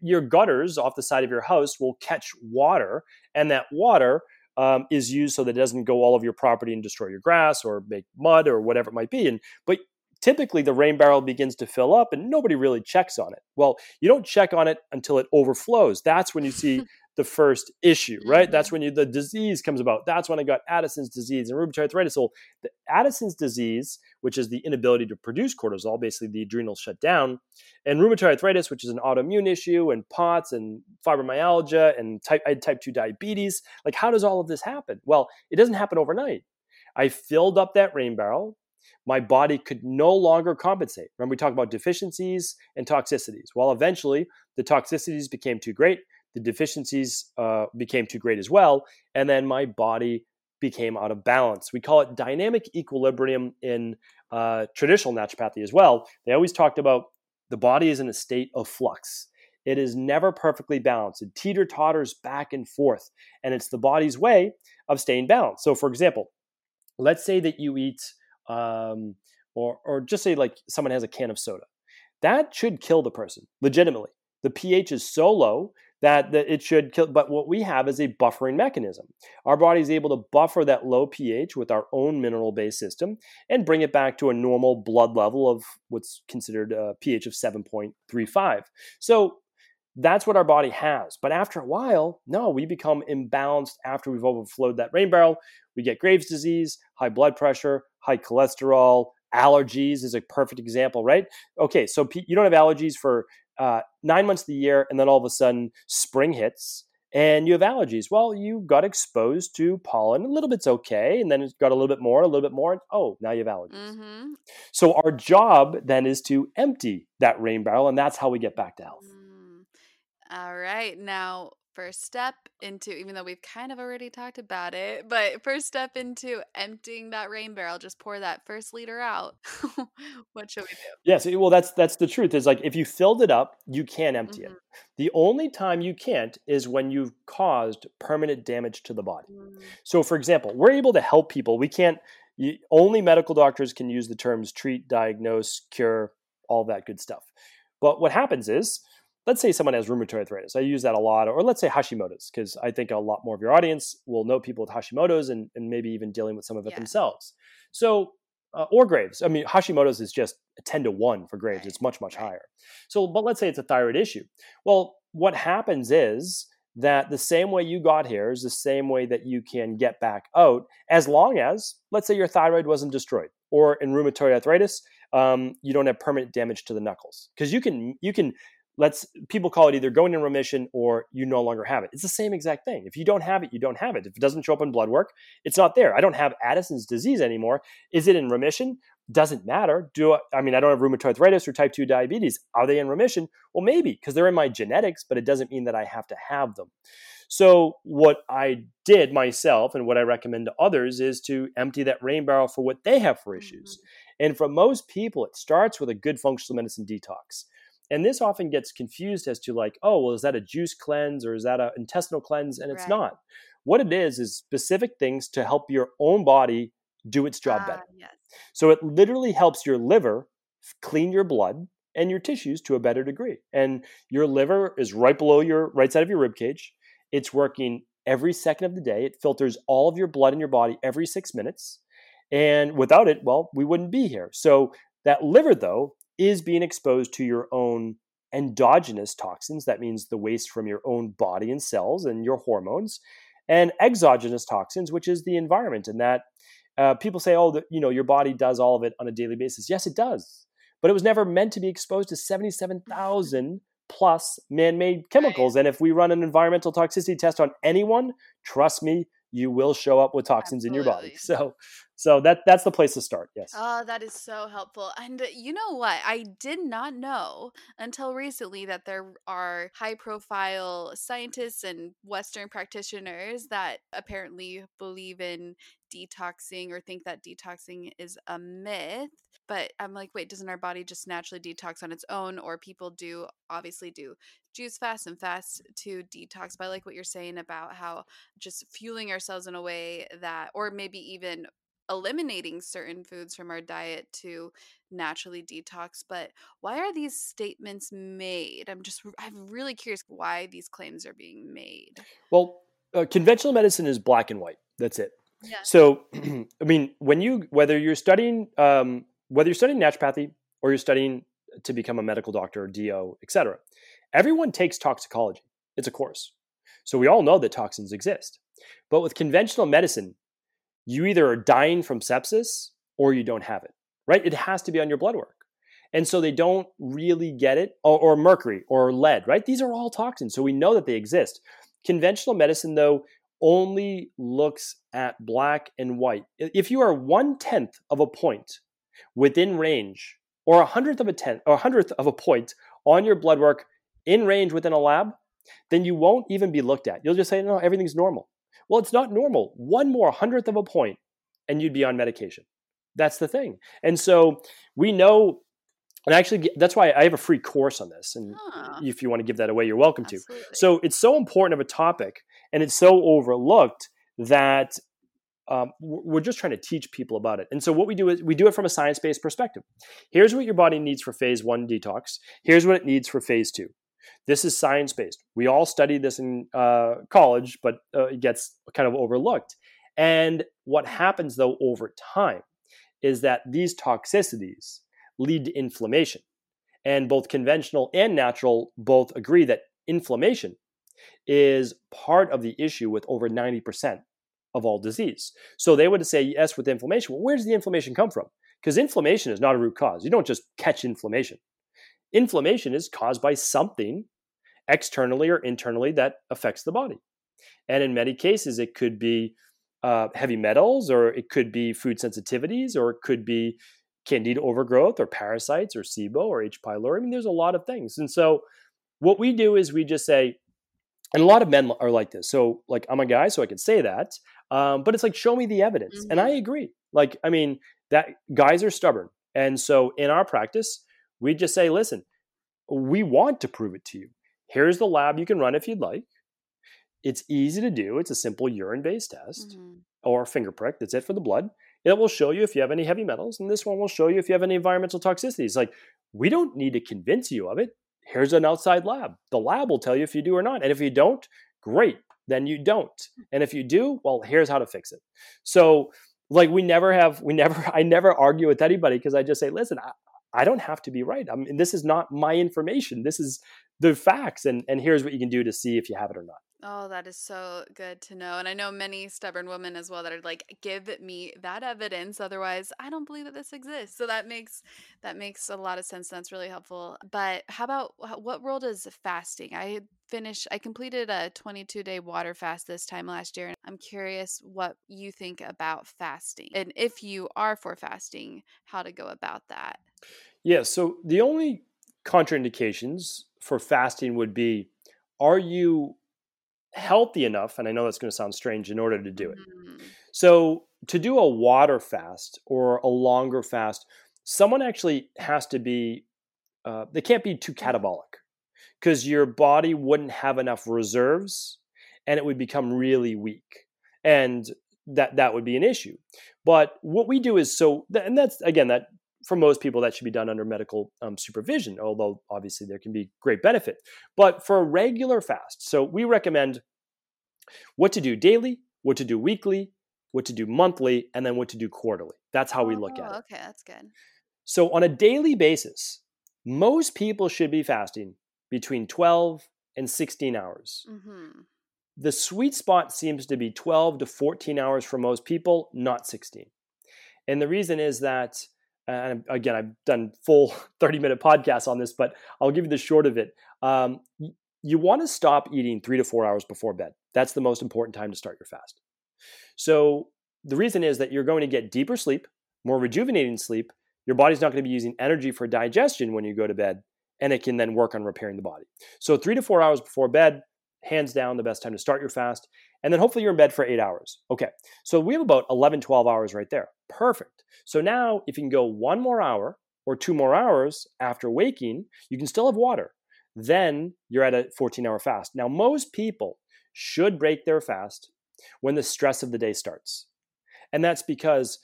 your gutters off the side of your house will catch water, and that water um, is used so that it doesn't go all over your property and destroy your grass or make mud or whatever it might be. And but typically the rain barrel begins to fill up, and nobody really checks on it. Well, you don't check on it until it overflows. That's when you see the first issue, right? That's mm-hmm. when you, the disease comes about. That's when I got Addison's disease and rheumatoid arthritis. So the Addison's disease, which is the inability to produce cortisol, basically the adrenals shut down, and rheumatoid arthritis, which is an autoimmune issue, and POTS and fibromyalgia and type, I had type 2 diabetes. Like, how does all of this happen? Well, it doesn't happen overnight. I filled up that rain barrel. My body could no longer compensate. Remember, we talked about deficiencies and toxicities. Well, eventually, the toxicities became too great. The deficiencies uh, became too great as well. And then my body became out of balance. We call it dynamic equilibrium in uh, traditional naturopathy as well. They always talked about the body is in a state of flux. It is never perfectly balanced. It teeter totters back and forth, and it's the body's way of staying balanced. So, for example, let's say that you eat, um, or or just say like someone has a can of soda, that should kill the person legitimately. The pH is so low that, that it should kill. But what we have is a buffering mechanism. Our body is able to buffer that low pH with our own mineral based system and bring it back to a normal blood level of what's considered a pH of 7.35. So that's what our body has. But after a while, no, we become imbalanced after we've overflowed that rain barrel. We get Graves' disease, high blood pressure, high cholesterol, allergies is a perfect example, right? Okay, so you don't have allergies for uh, nine months of the year, and then all of a sudden spring hits and you have allergies. Well, you got exposed to pollen. A little bit's okay, and then it got a little bit more, a little bit more. And, oh, now you have allergies. Mm-hmm. So our job then is to empty that rain barrel, and that's how we get back to health. Mm. All right. Now, first step into even though we've kind of already talked about it but first step into emptying that rain barrel just pour that first liter out. What should we do? Yes well that's that's the truth is like if you filled it up you can empty mm-hmm. it the only time you can't is when you've caused permanent damage to the body. Mm-hmm. so for example we're able to help people. We can't you, only medical doctors can use the terms treat diagnose cure all that good stuff. But what happens is let's say someone has rheumatoid arthritis. I use that a lot, or let's say Hashimoto's, because I think a lot more of your audience will know people with Hashimoto's and, and maybe even dealing with some of it yeah. themselves. So, uh, or Graves. I mean, Hashimoto's is just 10 to 1 for Graves. Right. It's much, much right. higher. So, but let's say it's a thyroid issue. Well, what happens is that the same way you got here is the same way that you can get back out, as long as, let's say, your thyroid wasn't destroyed. Or in rheumatoid arthritis, um, you don't have permanent damage to the knuckles because you can you can let's people call it either going in remission or you no longer have it. It's the same exact thing. If you don't have it, you don't have it. If it doesn't show up in blood work, it's not there. I don't have Addison's disease anymore. Is it in remission? Doesn't matter. Do I, I mean I don't have rheumatoid arthritis or type 2 diabetes. Are they in remission? Well, maybe because they're in my genetics, but it doesn't mean that I have to have them. So what I did myself and what I recommend to others is to empty that rain barrel for what they have for issues. Mm-hmm. And for most people, it starts with a good functional medicine detox. And this often gets confused as to like, oh, well, is that a juice cleanse or is that an intestinal cleanse? And it's right. not. What it is is specific things to help your own body do its job ah, better. Yes. So it literally helps your liver clean your blood and your tissues to a better degree. And your liver is right below your right side of your rib cage. It's working every second of the day. It filters all of your blood in your body every 6 minutes. And without it, well, we wouldn't be here. So that liver though is being exposed to your own endogenous toxins. That means the waste from your own body and cells and your hormones, and exogenous toxins, which is the environment. And that uh, people say, oh, the, you know, your body does all of it on a daily basis. Yes, it does. But it was never meant to be exposed to 77,000 plus man made chemicals. And if we run an environmental toxicity test on anyone, trust me, you will show up with toxins Absolutely. in your body. So so that that's the place to start. Yes. Oh, that is so helpful. And uh, you know what? I did not know until recently that there are high profile scientists and western practitioners that apparently believe in detoxing or think that detoxing is a myth. But I'm like, wait, doesn't our body just naturally detox on its own? Or people do obviously do juice fast and fast to detox. But I like what you're saying about how just fueling ourselves in a way that, or maybe even eliminating certain foods from our diet to naturally detox but why are these statements made i'm just i'm really curious why these claims are being made well uh, conventional medicine is black and white that's it yeah. so i mean when you whether you're studying um, whether you're studying naturopathy or you're studying to become a medical doctor do etc everyone takes toxicology it's a course so we all know that toxins exist but with conventional medicine you either are dying from sepsis or you don't have it, right? It has to be on your blood work. And so they don't really get it, or, or, mercury or lead, right? These are all toxins. So we know that they exist. Conventional medicine, though, only looks at black and white. If you are one tenth of a point within range, or a hundredth of a tenth, or a hundredth of a point on your blood work in range within a lab, then you won't even be looked at. You'll just say, no, everything's normal. Well, it's not normal. One more hundredth of a point, and you'd be on medication. That's the thing. And so we know, and actually, that's why I have a free course on this. And huh. if you want to give that away, you're welcome Absolutely. to. So it's so important of a topic, and it's so overlooked that um, we're just trying to teach people about it. And so what we do is we do it from a science-based perspective. Here's what your body needs for phase one detox. Here's what it needs for phase two. This is science based. We all studied this in uh, college, but uh, it gets kind of overlooked. And what happens though over time is that these toxicities lead to inflammation. And both conventional and natural both agree that inflammation is part of the issue with over 90% of all disease. So they would say, yes, with inflammation. Well, where does the inflammation come from? Because inflammation is not a root cause. You don't just catch inflammation inflammation is caused by something externally or internally that affects the body. And in many cases, it could be uh, heavy metals, or it could be food sensitivities, or it could be candida overgrowth, or parasites, or SIBO, or H. pylori. I mean, there's a lot of things. And so, what we do is we just say, and a lot of men are like this. So, like, I'm a guy, so I can say that. Um, but it's like, show me the evidence. Mm-hmm. And I agree. Like, I mean, that guys are stubborn. And so, in our practice, we just say, listen, we want to prove it to you. Here's the lab you can run if you'd like. It's easy to do. It's a simple urine based test mm-hmm. or finger prick. That's it for the blood. It will show you if you have any heavy metals, and this one will show you if you have any environmental toxicities. Like, we don't need to convince you of it. Here's an outside lab. The lab will tell you if you do or not. And if you don't, great, then you don't. And if you do, well, here's how to fix it. So, like, we never have, we never, I never argue with anybody because I just say, listen, I, don't have to be right. I mean, this is not my information. This is the facts, and and here's what you can do to see if you have it or not. Oh, that is so good to know. And I know many stubborn women as well that are like, give me that evidence. Otherwise, I don't believe that this exists. So that makes that makes a lot of sense. That's really helpful. But how about what role does fasting? I finished I completed a 22 day water fast this time last year. And I'm curious what you think about fasting. And if you are for fasting, how to go about that. Yeah, so the only contraindications for fasting would be are you healthy enough, and I know that's going to sound strange, in order to do it. Mm. So, to do a water fast or a longer fast, someone actually has to be, uh, they can't be too mm. catabolic because your body wouldn't have enough reserves and it would become really weak. And that that would be an issue. But what we do is so, and that's again that for most people, that should be done under medical um, supervision, although obviously there can be great benefit. But for a regular fast, so we recommend what to do daily, what to do weekly, what to do monthly, and then what to do quarterly. That's how we look at oh, it. Okay, that's good. So on a daily basis, most people should be fasting between 12 and 16 hours. Mm-hmm. The sweet spot seems to be 12 to 14 hours for most people, not 16. And the reason is that and again, I've done full 30 minute podcasts on this, but I'll give you the short of it. Um, you want to stop eating three to four hours before bed. That's the most important time to start your fast. So the reason is that you're going to get deeper sleep, more rejuvenating sleep. Your body's not going to be using energy for digestion when you go to bed, and it can then work on repairing the body. So three to four hours before bed, hands down, the best time to start your fast. And then hopefully you're in bed for eight hours. Okay, so we have about 11, 12 hours right there. Perfect. So now, if you can go one more hour or two more hours after waking, you can still have water. Then you're at a 14 hour fast. Now, most people should break their fast when the stress of the day starts. And that's because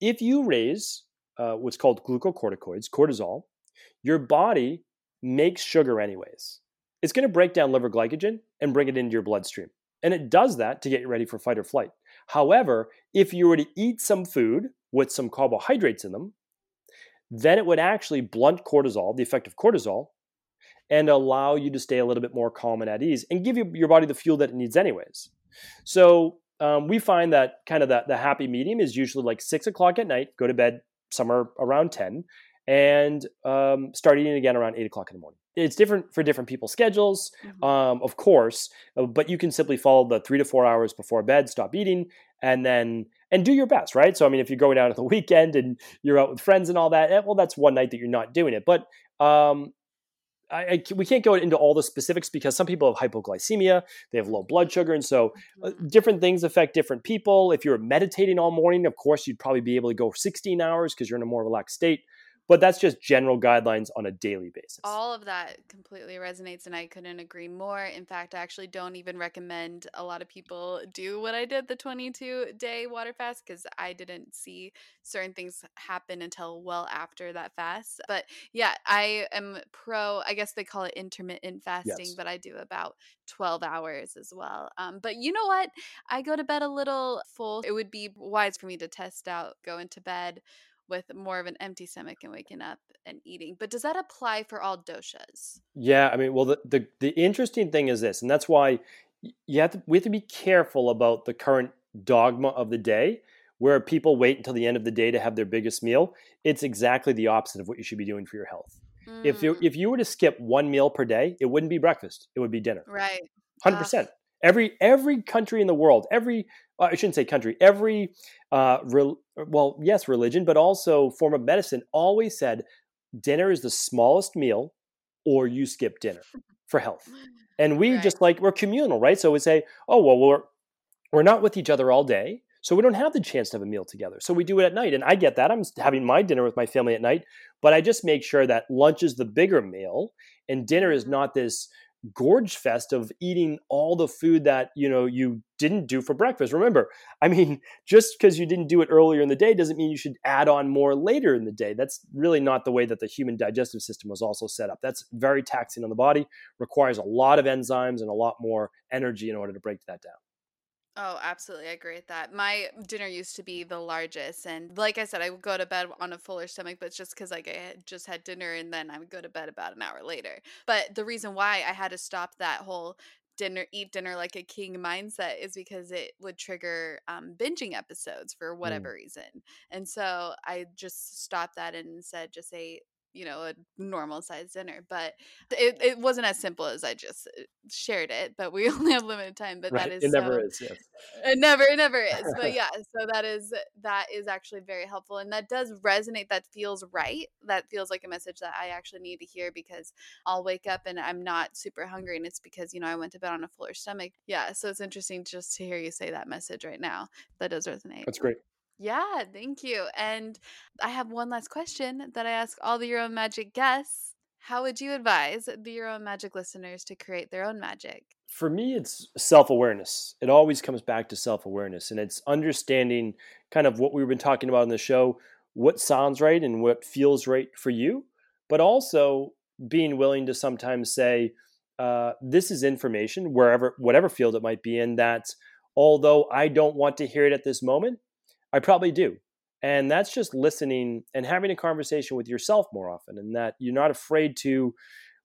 if you raise uh, what's called glucocorticoids, cortisol, your body makes sugar anyways. It's going to break down liver glycogen and bring it into your bloodstream. And it does that to get you ready for fight or flight. However, if you were to eat some food with some carbohydrates in them, then it would actually blunt cortisol, the effect of cortisol, and allow you to stay a little bit more calm and at ease and give you, your body the fuel that it needs, anyways. So um, we find that kind of the, the happy medium is usually like six o'clock at night, go to bed somewhere around 10, and um, start eating again around eight o'clock in the morning. It's different for different people's schedules, mm-hmm. um, of course, uh, but you can simply follow the three to four hours before bed, stop eating, and then and do your best, right? So, I mean, if you're going out on the weekend and you're out with friends and all that, eh, well, that's one night that you're not doing it. But um, I, I, we can't go into all the specifics because some people have hypoglycemia, they have low blood sugar, and so uh, mm-hmm. different things affect different people. If you're meditating all morning, of course, you'd probably be able to go 16 hours because you're in a more relaxed state but that's just general guidelines on a daily basis. All of that completely resonates, and I couldn't agree more. In fact, I actually don't even recommend a lot of people do what I did the 22 day water fast because I didn't see certain things happen until well after that fast. But yeah, I am pro, I guess they call it intermittent fasting, yes. but I do about 12 hours as well. Um, but you know what? I go to bed a little full. It would be wise for me to test out going to bed with more of an empty stomach and waking up and eating. But does that apply for all doshas? Yeah, I mean, well, the the, the interesting thing is this, and that's why you have to we have to be careful about the current dogma of the day where people wait until the end of the day to have their biggest meal. It's exactly the opposite of what you should be doing for your health. Mm. If you, if you were to skip one meal per day, it wouldn't be breakfast; it would be dinner. Right. Hundred percent. Every every country in the world, every uh, I shouldn't say country, every uh, re- well, yes, religion, but also form of medicine always said dinner is the smallest meal, or you skip dinner for health. And we right. just like we're communal, right? So we say, oh well, we're we're not with each other all day. So we don't have the chance to have a meal together. So we do it at night. And I get that. I'm having my dinner with my family at night, but I just make sure that lunch is the bigger meal and dinner is not this gorge fest of eating all the food that you know you didn't do for breakfast. Remember i mean just because you didn't do it earlier in the day doesn't mean you should add on more later in the day. That's really not the way that the human digestive system was also set up. That's very taxing on the body requires a lot of enzymes and a lot more energy in order to break that down Oh, absolutely. I agree with that. My dinner used to be the largest. And like I said, I would go to bed on a fuller stomach, but it's just because like I had just had dinner and then I would go to bed about an hour later. But the reason why I had to stop that whole dinner eat dinner like a king mindset is because it would trigger um, binging episodes for mm. whatever mm. reason and so i just stopped that and instead just ate you know a normal sized dinner but it, it wasn't as simple as i just uh, shared it but we only have limited time but right. that is it never so, is yes. it never it never is but yeah so that is that is actually very helpful and that does resonate that feels right that feels like a message that i actually need to hear because i'll wake up and i'm not super hungry and it's because you know i went to bed on a fuller stomach. Yeah so it's interesting just to hear you say that message right now that does resonate. That's great yeah, thank you. And I have one last question that I ask all the Your Own Magic guests. How would you advise the Your Own Magic listeners to create their own magic? For me, it's self awareness. It always comes back to self awareness, and it's understanding kind of what we've been talking about in the show what sounds right and what feels right for you, but also being willing to sometimes say, uh, this is information wherever, whatever field it might be in, that although I don't want to hear it at this moment, I probably do. And that's just listening and having a conversation with yourself more often, and that you're not afraid to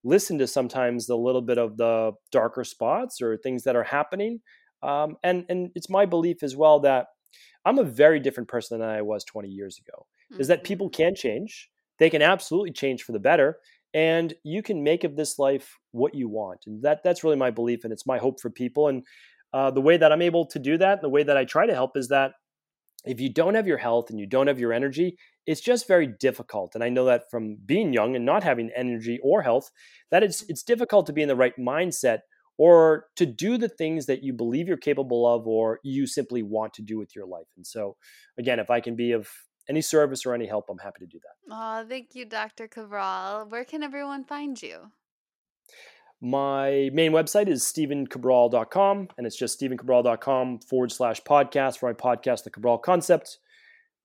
listen to sometimes the little bit of the darker spots or things that are happening. Um, and and it's my belief as well that I'm a very different person than I was 20 years ago. Mm-hmm. Is that people mm-hmm. can change? They can absolutely change for the better, and you can make of this life what you want. And that that's really my belief, and it's my hope for people. And uh, the way that I'm able to do that, the way that I try to help, is that if you don't have your health and you don't have your energy, it's just very difficult. And I know that from being young and not having energy or health, that it's it's difficult to be in the right mindset or to do the things that you believe you're capable of or you simply want to do with your life. And so again, if I can be of any service or any help, I'm happy to do that. Oh, thank you, Dr. Cabral. Where can everyone find you? My main website is stephencabral.com, and it's just stephencabral.com forward slash podcast for my podcast, The Cabral Concept.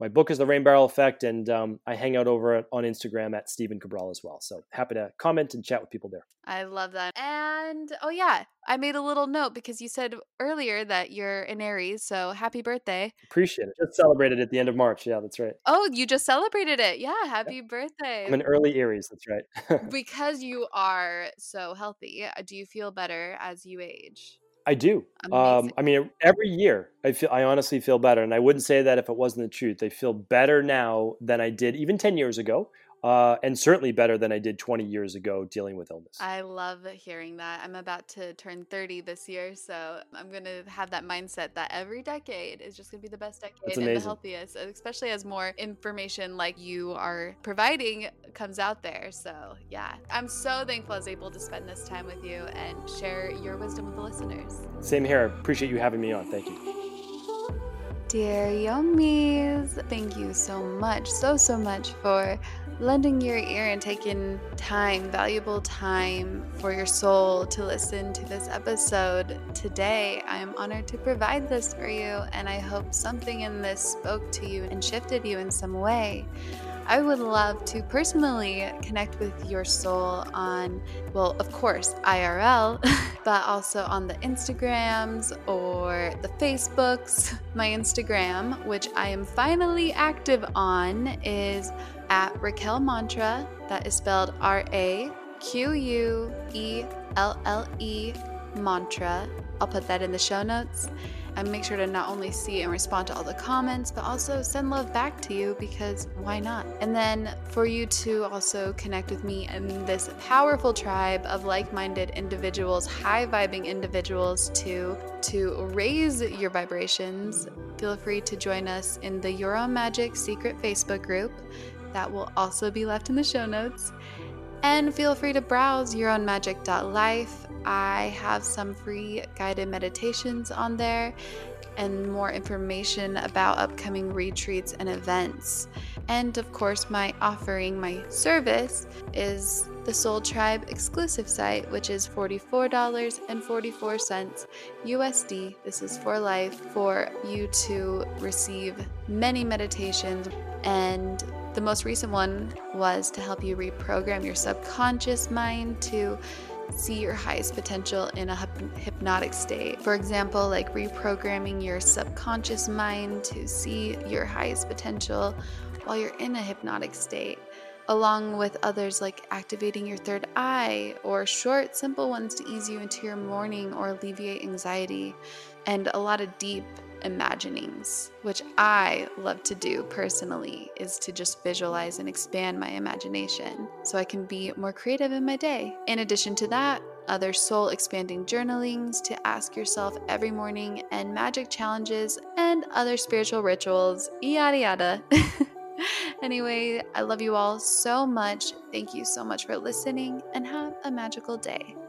My book is The Rain Barrel Effect, and um, I hang out over on Instagram at Stephen Cabral as well. So happy to comment and chat with people there. I love that. And oh, yeah, I made a little note because you said earlier that you're an Aries. So happy birthday. Appreciate it. Just celebrated at the end of March. Yeah, that's right. Oh, you just celebrated it. Yeah, happy yeah. birthday. I'm an early Aries. That's right. because you are so healthy, uh, do you feel better as you age? I do. Um, I mean, every year I feel I honestly feel better, and I wouldn't say that if it wasn't the truth. I feel better now than I did even ten years ago uh, and certainly better than I did 20 years ago dealing with illness. I love hearing that. I'm about to turn 30 this year, so I'm going to have that mindset that every decade is just going to be the best decade and the healthiest, especially as more information like you are providing comes out there. So, yeah, I'm so thankful I was able to spend this time with you and share your wisdom with the listeners. Same here. Appreciate you having me on. Thank you. Dear Yummies, thank you so much, so, so much for lending your ear and taking time, valuable time for your soul to listen to this episode. Today, I am honored to provide this for you, and I hope something in this spoke to you and shifted you in some way. I would love to personally connect with your soul on, well, of course, IRL, but also on the Instagrams or the Facebooks. My Instagram, which I am finally active on, is at Raquelle Mantra. That is spelled R A Q U E L L E Mantra. I'll put that in the show notes. And make sure to not only see and respond to all the comments, but also send love back to you because why not? And then for you to also connect with me and this powerful tribe of like-minded individuals, high vibing individuals to to raise your vibrations, feel free to join us in the Own Magic secret Facebook group. That will also be left in the show notes. And feel free to browse yourownmagic.life. I have some free guided meditations on there and more information about upcoming retreats and events. And of course, my offering, my service, is the Soul Tribe exclusive site, which is $44.44 USD. This is for life for you to receive many meditations and the most recent one was to help you reprogram your subconscious mind to see your highest potential in a hypnotic state. For example, like reprogramming your subconscious mind to see your highest potential while you're in a hypnotic state, along with others like activating your third eye or short, simple ones to ease you into your morning or alleviate anxiety, and a lot of deep imaginings, which I love to do personally, is to just visualize and expand my imagination so I can be more creative in my day. In addition to that, other soul expanding journalings to ask yourself every morning, and magic challenges and other spiritual rituals, yada yada. anyway, I love you all so much. Thank you so much for listening and have a magical day.